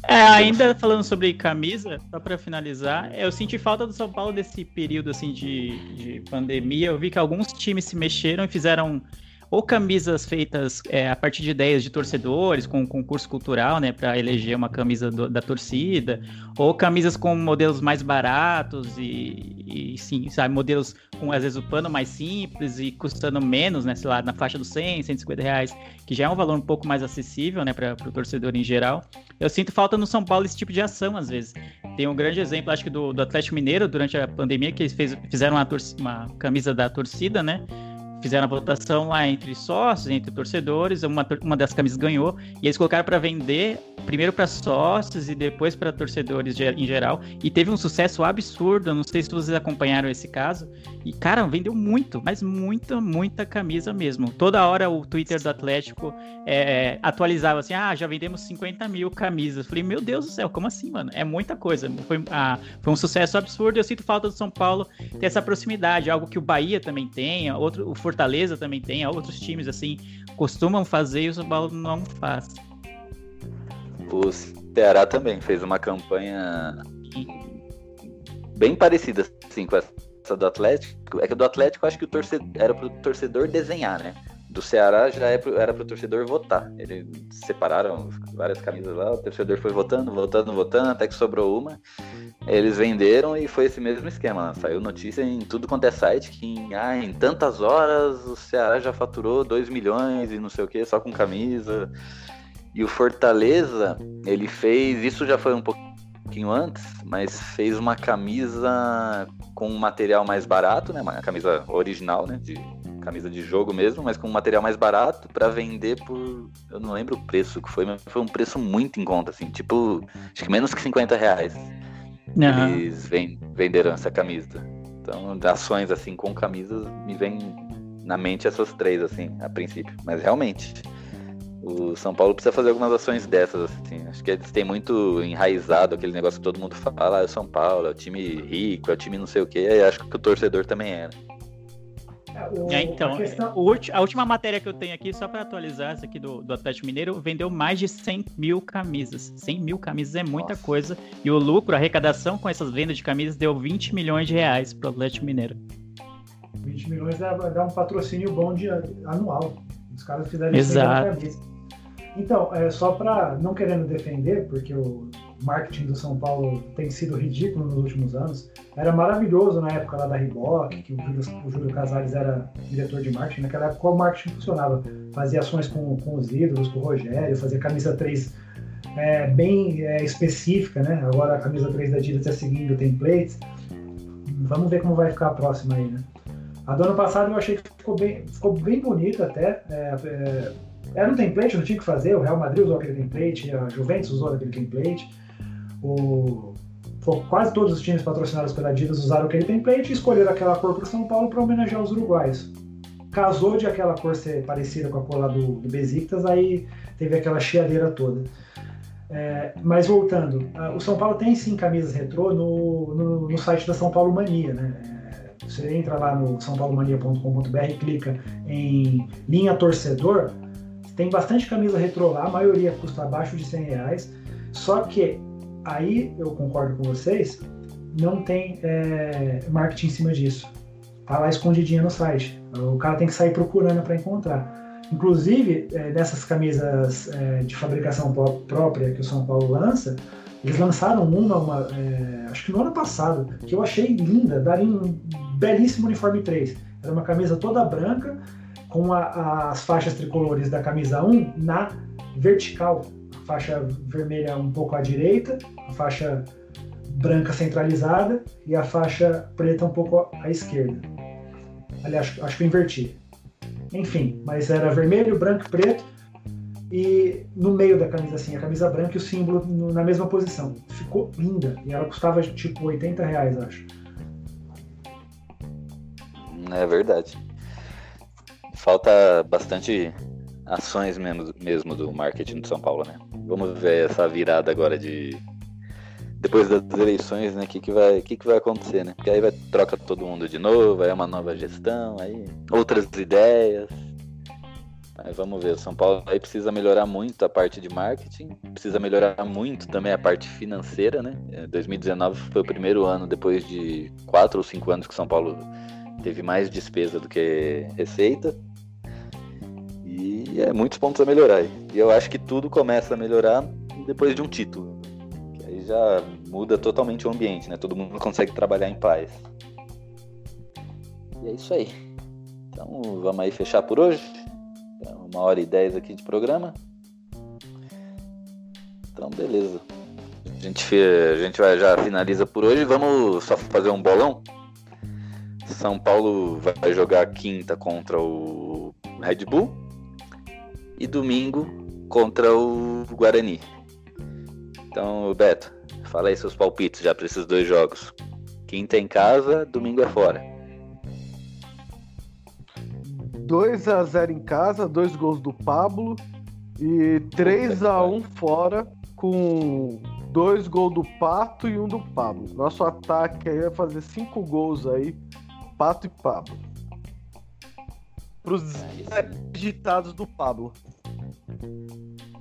É, ainda falando sobre camisa, só para finalizar, eu senti falta do São Paulo desse período assim de, de pandemia. Eu vi que alguns times se mexeram e fizeram ou camisas feitas é, a partir de ideias de torcedores, com um concurso cultural, né, para eleger uma camisa do, da torcida, ou camisas com modelos mais baratos e, e, sim, sabe, modelos com às vezes o pano mais simples e custando menos, né, sei lá, na faixa dos 100, 150 reais, que já é um valor um pouco mais acessível, né, para o torcedor em geral. Eu sinto falta no São Paulo esse tipo de ação às vezes. Tem um grande exemplo, acho que do, do Atlético Mineiro durante a pandemia que eles fez, fizeram uma, uma camisa da torcida, né? Fizeram a votação lá entre sócios, entre torcedores, uma, uma das camisas ganhou, e eles colocaram para vender primeiro para sócios e depois para torcedores em geral, e teve um sucesso absurdo, não sei se vocês acompanharam esse caso, e cara, vendeu muito, mas muita, muita camisa mesmo. Toda hora o Twitter do Atlético é, atualizava assim, ah, já vendemos 50 mil camisas. Falei, meu Deus do céu, como assim, mano? É muita coisa. Foi, ah, foi um sucesso absurdo, eu sinto falta do São Paulo ter essa proximidade, algo que o Bahia também tem, outro, o Fortaleza também tem, outros times assim costumam fazer e o São Paulo não faz. O Ceará também fez uma campanha bem parecida assim, com essa do Atlético. É que do Atlético acho que o torcedor, era pro torcedor desenhar, né? Do Ceará já é era pro torcedor votar. Eles separaram várias camisas lá, o torcedor foi votando, votando, votando, até que sobrou uma. Eles venderam e foi esse mesmo esquema. Saiu notícia em tudo quanto é site que em, ah, em tantas horas o Ceará já faturou 2 milhões e não sei o que, só com camisa. E o Fortaleza, ele fez, isso já foi um pouquinho antes, mas fez uma camisa com um material mais barato, né? Uma camisa original, né? De camisa de jogo mesmo, mas com um material mais barato para vender por. Eu não lembro o preço que foi, mas foi um preço muito em conta, assim, tipo, acho que menos que 50 reais. Uhum. Eles venderam essa camisa. Então, ações assim com camisas me vem na mente essas três, assim, a princípio. Mas realmente, o São Paulo precisa fazer algumas ações dessas, assim. Acho que eles têm muito enraizado aquele negócio que todo mundo fala, ah, é o São Paulo, é o time rico, é o time não sei o quê, e acho que o torcedor também é. Né? É, é, então, a, questão... a, última matéria que eu tenho aqui, só para atualizar, essa aqui do, do Atlético Mineiro, vendeu mais de 100 mil camisas. 100 mil camisas é muita Nossa. coisa. E o lucro, a arrecadação com essas vendas de camisas deu 20 milhões de reais pro Atlético Mineiro. 20 milhões dá, dá um patrocínio bom de anual. Os caras fizeram Exato. isso então, é, só para não querendo defender, porque o marketing do São Paulo tem sido ridículo nos últimos anos. Era maravilhoso na época lá da Reebok, que o Júlio, o Júlio Casares era diretor de marketing. Naquela época o marketing funcionava. Fazia ações com, com os ídolos, com o Rogério, fazia camisa 3 é, bem é, específica, né? Agora a camisa 3 da Adidas está seguindo templates. Vamos ver como vai ficar a próxima aí, né? A do ano passado eu achei que ficou bem, ficou bem bonita até. É, é era um template, não tinha que fazer. O Real Madrid usou aquele template, a Juventus usou aquele template. O, quase todos os times patrocinados pela Adidas usaram aquele template e escolheram aquela cor para São Paulo para homenagear os uruguaios. Casou de aquela cor ser parecida com a cor lá do, do Besiktas, aí teve aquela chiadeira toda. É, mas voltando, o São Paulo tem sim camisas retrô no, no, no site da São Paulo Mania, né? É, você entra lá no sãopaulomania.com.br e clica em linha torcedor, tem bastante camisa retrô lá, a maioria custa abaixo de 100 reais. Só que aí eu concordo com vocês, não tem é, marketing em cima disso. Tá lá escondidinha no site. O cara tem que sair procurando para encontrar. Inclusive, é, nessas camisas é, de fabricação própria que o São Paulo lança, eles lançaram uma, uma é, acho que no ano passado, que eu achei linda, daria um belíssimo uniforme 3. Era uma camisa toda branca, com a, as faixas tricolores da camisa 1 na vertical. Faixa vermelha um pouco à direita, a faixa branca centralizada e a faixa preta um pouco à esquerda. Aliás, acho que eu inverti. Enfim, mas era vermelho, branco e preto e no meio da camisa assim, a camisa branca e o símbolo na mesma posição. Ficou linda e ela custava tipo 80 reais, acho. É verdade falta bastante ações mesmo, mesmo do marketing de São Paulo, né? Vamos ver essa virada agora de depois das eleições, né? O que, que, vai, que, que vai acontecer, né? Porque aí vai troca todo mundo de novo, aí é uma nova gestão, aí outras ideias. Aí vamos ver, o São Paulo aí precisa melhorar muito a parte de marketing, precisa melhorar muito também a parte financeira, né? É, 2019 foi o primeiro ano depois de quatro ou cinco anos que São Paulo teve mais despesa do que receita. E é muitos pontos a melhorar. E eu acho que tudo começa a melhorar depois de um título. Que aí já muda totalmente o ambiente, né? Todo mundo consegue trabalhar em paz. E é isso aí. Então vamos aí fechar por hoje. É Uma hora e dez aqui de programa. Então beleza. A gente, a gente vai, já finaliza por hoje. Vamos só fazer um bolão. São Paulo vai jogar quinta contra o Red Bull e domingo contra o Guarani. Então, Beto, fala aí seus palpites já para esses dois jogos. Quinta em casa, domingo é fora. 2x0 em casa, dois gols do Pablo e 3x1 fora com dois gols do Pato e um do Pablo. Nosso ataque aí vai fazer cinco gols aí, Pato e Pablo. Pros digitados do Pablo.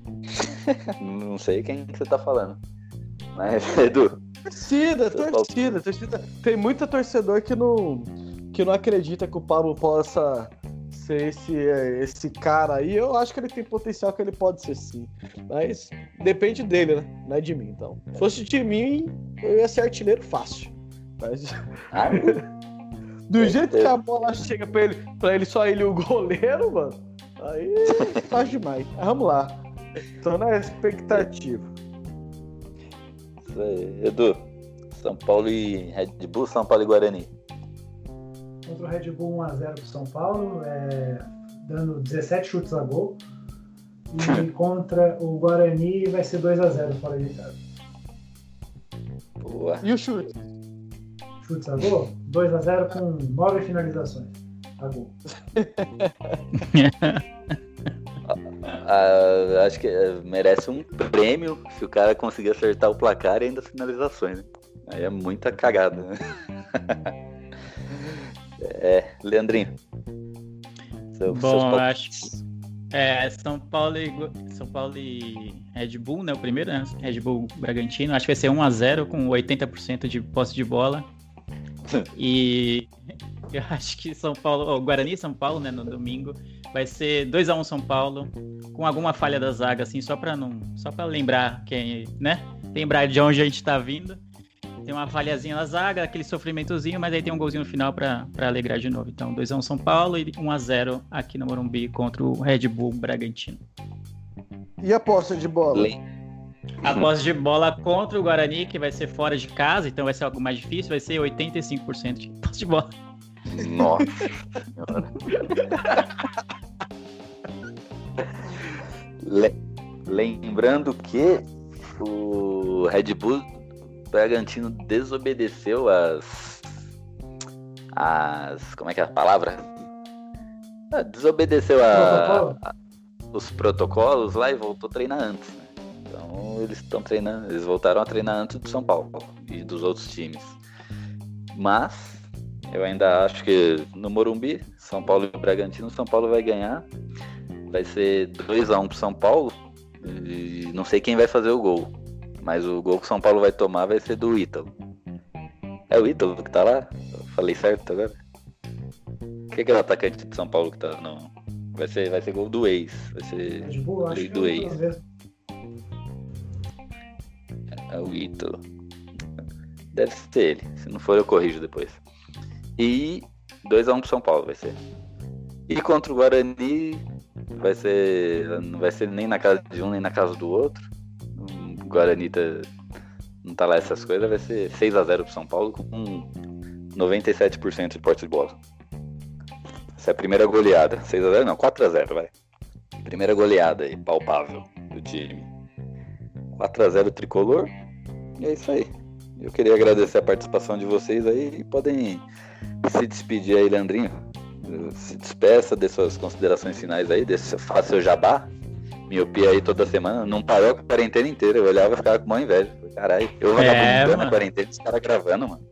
Não sei quem que você tá falando. Mas, Edu, Torcida, torcida, torcida. Tem muita torcedor que não, que não acredita que o Pablo possa ser esse, é, esse cara aí. Eu acho que ele tem potencial que ele pode ser sim. Mas depende dele, né? Não é de mim, então. Se fosse de mim, eu ia ser artilheiro fácil. Mas ah, do jeito que a bola chega pra ele, pra ele só ele e o goleiro, mano, aí é fácil demais. Vamos lá. Tô na expectativa. isso aí. Edu, São Paulo e Red Bull, São Paulo e Guarani. Contra o Red Bull 1x0 pro São Paulo, é, dando 17 chutes a gol. E contra o Guarani vai ser 2x0 fora de casa. Boa. E o chute? Chutes a gol? 2x0 com 9 finalizações a gol. Ah, acho que eh, merece um prêmio se o cara conseguir acertar o placar e ainda as finalizações. Né? Aí é muita cagada. Né? é, Leandrinho. Seu- Bom, acho que é, São Paulo e São Paulo e Red Bull, né? O primeiro, né? Red Bull Bragantino. Acho que vai ser 1 a 0 com 80% de posse de bola. E eu acho que São Paulo, o Guarani e São Paulo, né, no domingo, vai ser 2 a 1 São Paulo, com alguma falha da zaga assim, só para não, só para lembrar quem, né? Lembrar de onde a gente tá vindo. Tem uma falhazinha na zaga, aquele sofrimentozinho, mas aí tem um golzinho no final para alegrar de novo. Então, 2x1 São Paulo e 1x0 aqui no Morumbi contra o Red Bull Bragantino. E a posse de bola? Le- A posse de bola contra o Guarani, que vai ser fora de casa, então vai ser algo mais difícil, vai ser 85% de posse de bola. Nossa senhora. Le- Lembrando que o Red Bull Bragantino desobedeceu as. As. Como é que é a palavra? Ah, desobedeceu a- a- os protocolos lá e voltou a treinar antes. Então eles estão treinando, eles voltaram a treinar antes do São Paulo e dos outros times. Mas eu ainda acho que no Morumbi, São Paulo e Bragantino, São Paulo vai ganhar. Vai ser 2x1 pro São Paulo. E não sei quem vai fazer o gol. Mas o gol que o São Paulo vai tomar vai ser do Ítalo. É o Ítalo que tá lá? Eu falei certo agora? Quem que é o atacante de São Paulo que tá? Não. Vai ser, vai ser gol do ex. Vai ser Lei que do é ex. É o Ítalo. Deve ser ele. Se não for, eu corrijo depois. E 2x1 pro São Paulo vai ser. E contra o Guarani vai ser. Não vai ser nem na casa de um nem na casa do outro. O Guarani tá, não tá lá essas coisas, vai ser 6x0 pro São Paulo com um 97% de porte de bola. Essa é a primeira goleada. 6x0 não, 4x0, vai. Primeira goleada aí, palpável do time. 4x0 tricolor. E é isso aí. Eu queria agradecer a participação de vocês aí e podem se despedir aí, Leandrinho. Se despeça, dê suas considerações finais aí, seu- faça seu jabá. Miopia aí toda semana. Não parou a quarentena inteira. Eu olhava e ficava com uma inveja. Caralho, eu vou É, na quarentena, os caras gravando, mano.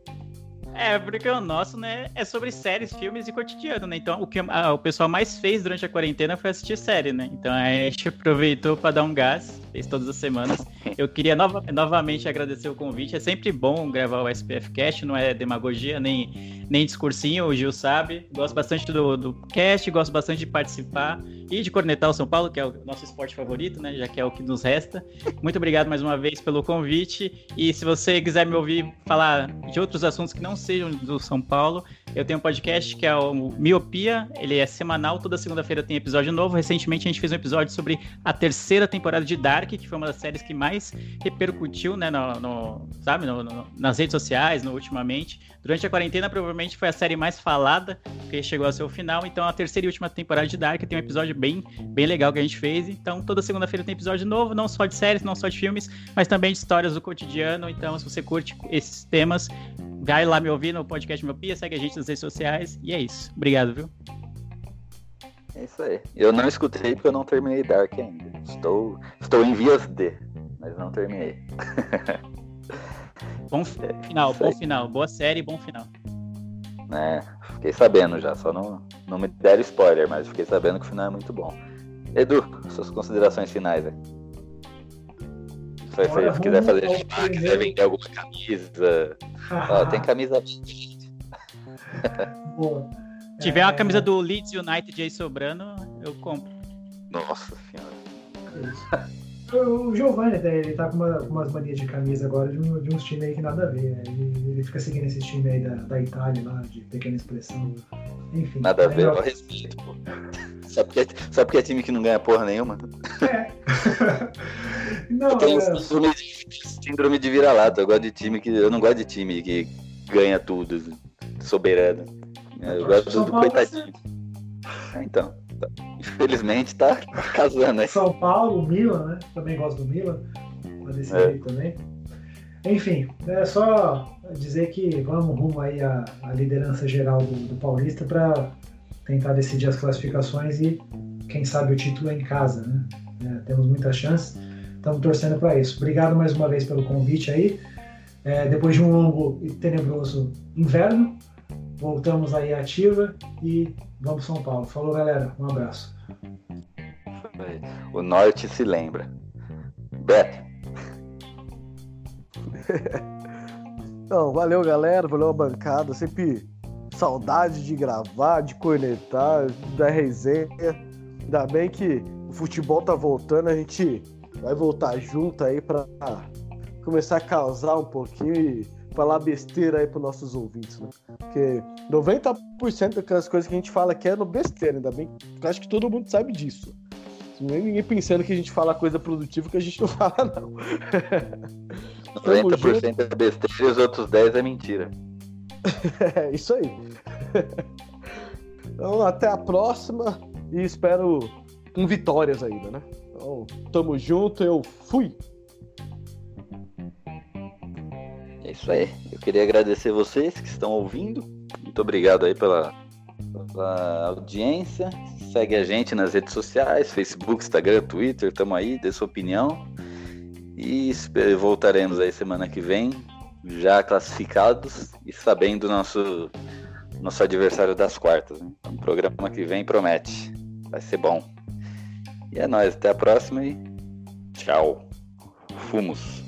É, porque o nosso, né, é sobre séries, filmes e cotidiano, né? Então, o que a, o pessoal mais fez durante a quarentena foi assistir série, né? Então, a gente aproveitou para dar um gás, fez todas as semanas. Eu queria nova, novamente agradecer o convite. É sempre bom gravar o SPF Cast, não é demagogia nem, nem discursinho, o Gil sabe. Gosto bastante do, do cast, gosto bastante de participar e de cornetar o São Paulo, que é o nosso esporte favorito, né? Já que é o que nos resta. Muito obrigado mais uma vez pelo convite. E se você quiser me ouvir falar de outros assuntos que não sejam do São Paulo, eu tenho um podcast que é o Miopia, ele é semanal, toda segunda-feira tem episódio novo. Recentemente a gente fez um episódio sobre a terceira temporada de Dark, que foi uma das séries que mais repercutiu, né, no, no sabe, no, no, nas redes sociais, no, ultimamente. Durante a quarentena, provavelmente foi a série mais falada, porque chegou ao seu final. Então, a terceira e última temporada de Dark tem um episódio bem, bem legal que a gente fez. Então, toda segunda-feira tem episódio novo, não só de séries, não só de filmes, mas também de histórias do cotidiano. Então, se você curte esses temas, vai lá me ouvir no podcast Miopia, segue a gente nas redes sociais. E é isso. Obrigado, viu? É isso aí. Eu não escutei porque eu não terminei Dark ainda. Estou, estou em vias de, mas não terminei. Bom final, bom final. Boa série, bom final. É, fiquei sabendo já, só não, não me deram spoiler, mas fiquei sabendo que o final é muito bom. Edu, suas considerações finais aí. Se, se quiser fazer chá, quiser vender alguma camisa. Ó, tem camisa. Boa. Se tiver uma camisa do Leeds United aí sobrando, eu compro. Nossa senhora. O Giovanni até, ele tá com uma, umas manias de camisa agora de, um, de uns times aí que nada a ver. Né? Ele, ele, fica seguindo esses times aí da, da Itália lá, de pequena expressão. Enfim. Nada a ver, é, eu respeito, pô. Só porque, só porque é time que não ganha porra nenhuma. É. não, eu tenho é... síndrome, de, síndrome de vira-lata. Eu gosto de time que. Eu não gosto de time que ganha tudo, soberano. Eu gosto do, do coitadinho. É, então. Infelizmente tá casando aí. São Paulo, Milan, né? Também gosto do Milan. Pode ser é. também. Enfim, é só dizer que vamos rumo aí à, à liderança geral do, do Paulista para tentar decidir as classificações e quem sabe o título é em casa, né? É, temos muita chance, estamos torcendo para isso. Obrigado mais uma vez pelo convite aí. É, depois de um longo e tenebroso inverno, voltamos aí ativa e vamos São Paulo. Falou, galera. Um abraço. O norte se lembra. Beto. Não, valeu, galera. Valeu a bancada. Sempre saudade de gravar, de cornetar, da resenha. Ainda bem que o futebol tá voltando, a gente vai voltar junto aí pra começar a causar um pouquinho e falar besteira aí pros nossos ouvintes, né? Porque 90% daquelas coisas que a gente fala aqui é no besteira, ainda bem que acho que todo mundo sabe disso. É ninguém pensando que a gente fala coisa produtiva que a gente não fala, não. 90% é besteira e os outros 10% é mentira. é, isso aí. Então, até a próxima e espero com vitórias ainda, né? Então, tamo junto, eu fui! É isso aí. Eu queria agradecer vocês que estão ouvindo. Muito obrigado aí pela, pela audiência. Segue a gente nas redes sociais, Facebook, Instagram, Twitter, tamo aí, dê sua opinião. E voltaremos aí semana que vem, já classificados e sabendo nosso nosso adversário das quartas. Né? Então, o programa que vem promete. Vai ser bom. E é nóis, até a próxima e tchau. Fumos.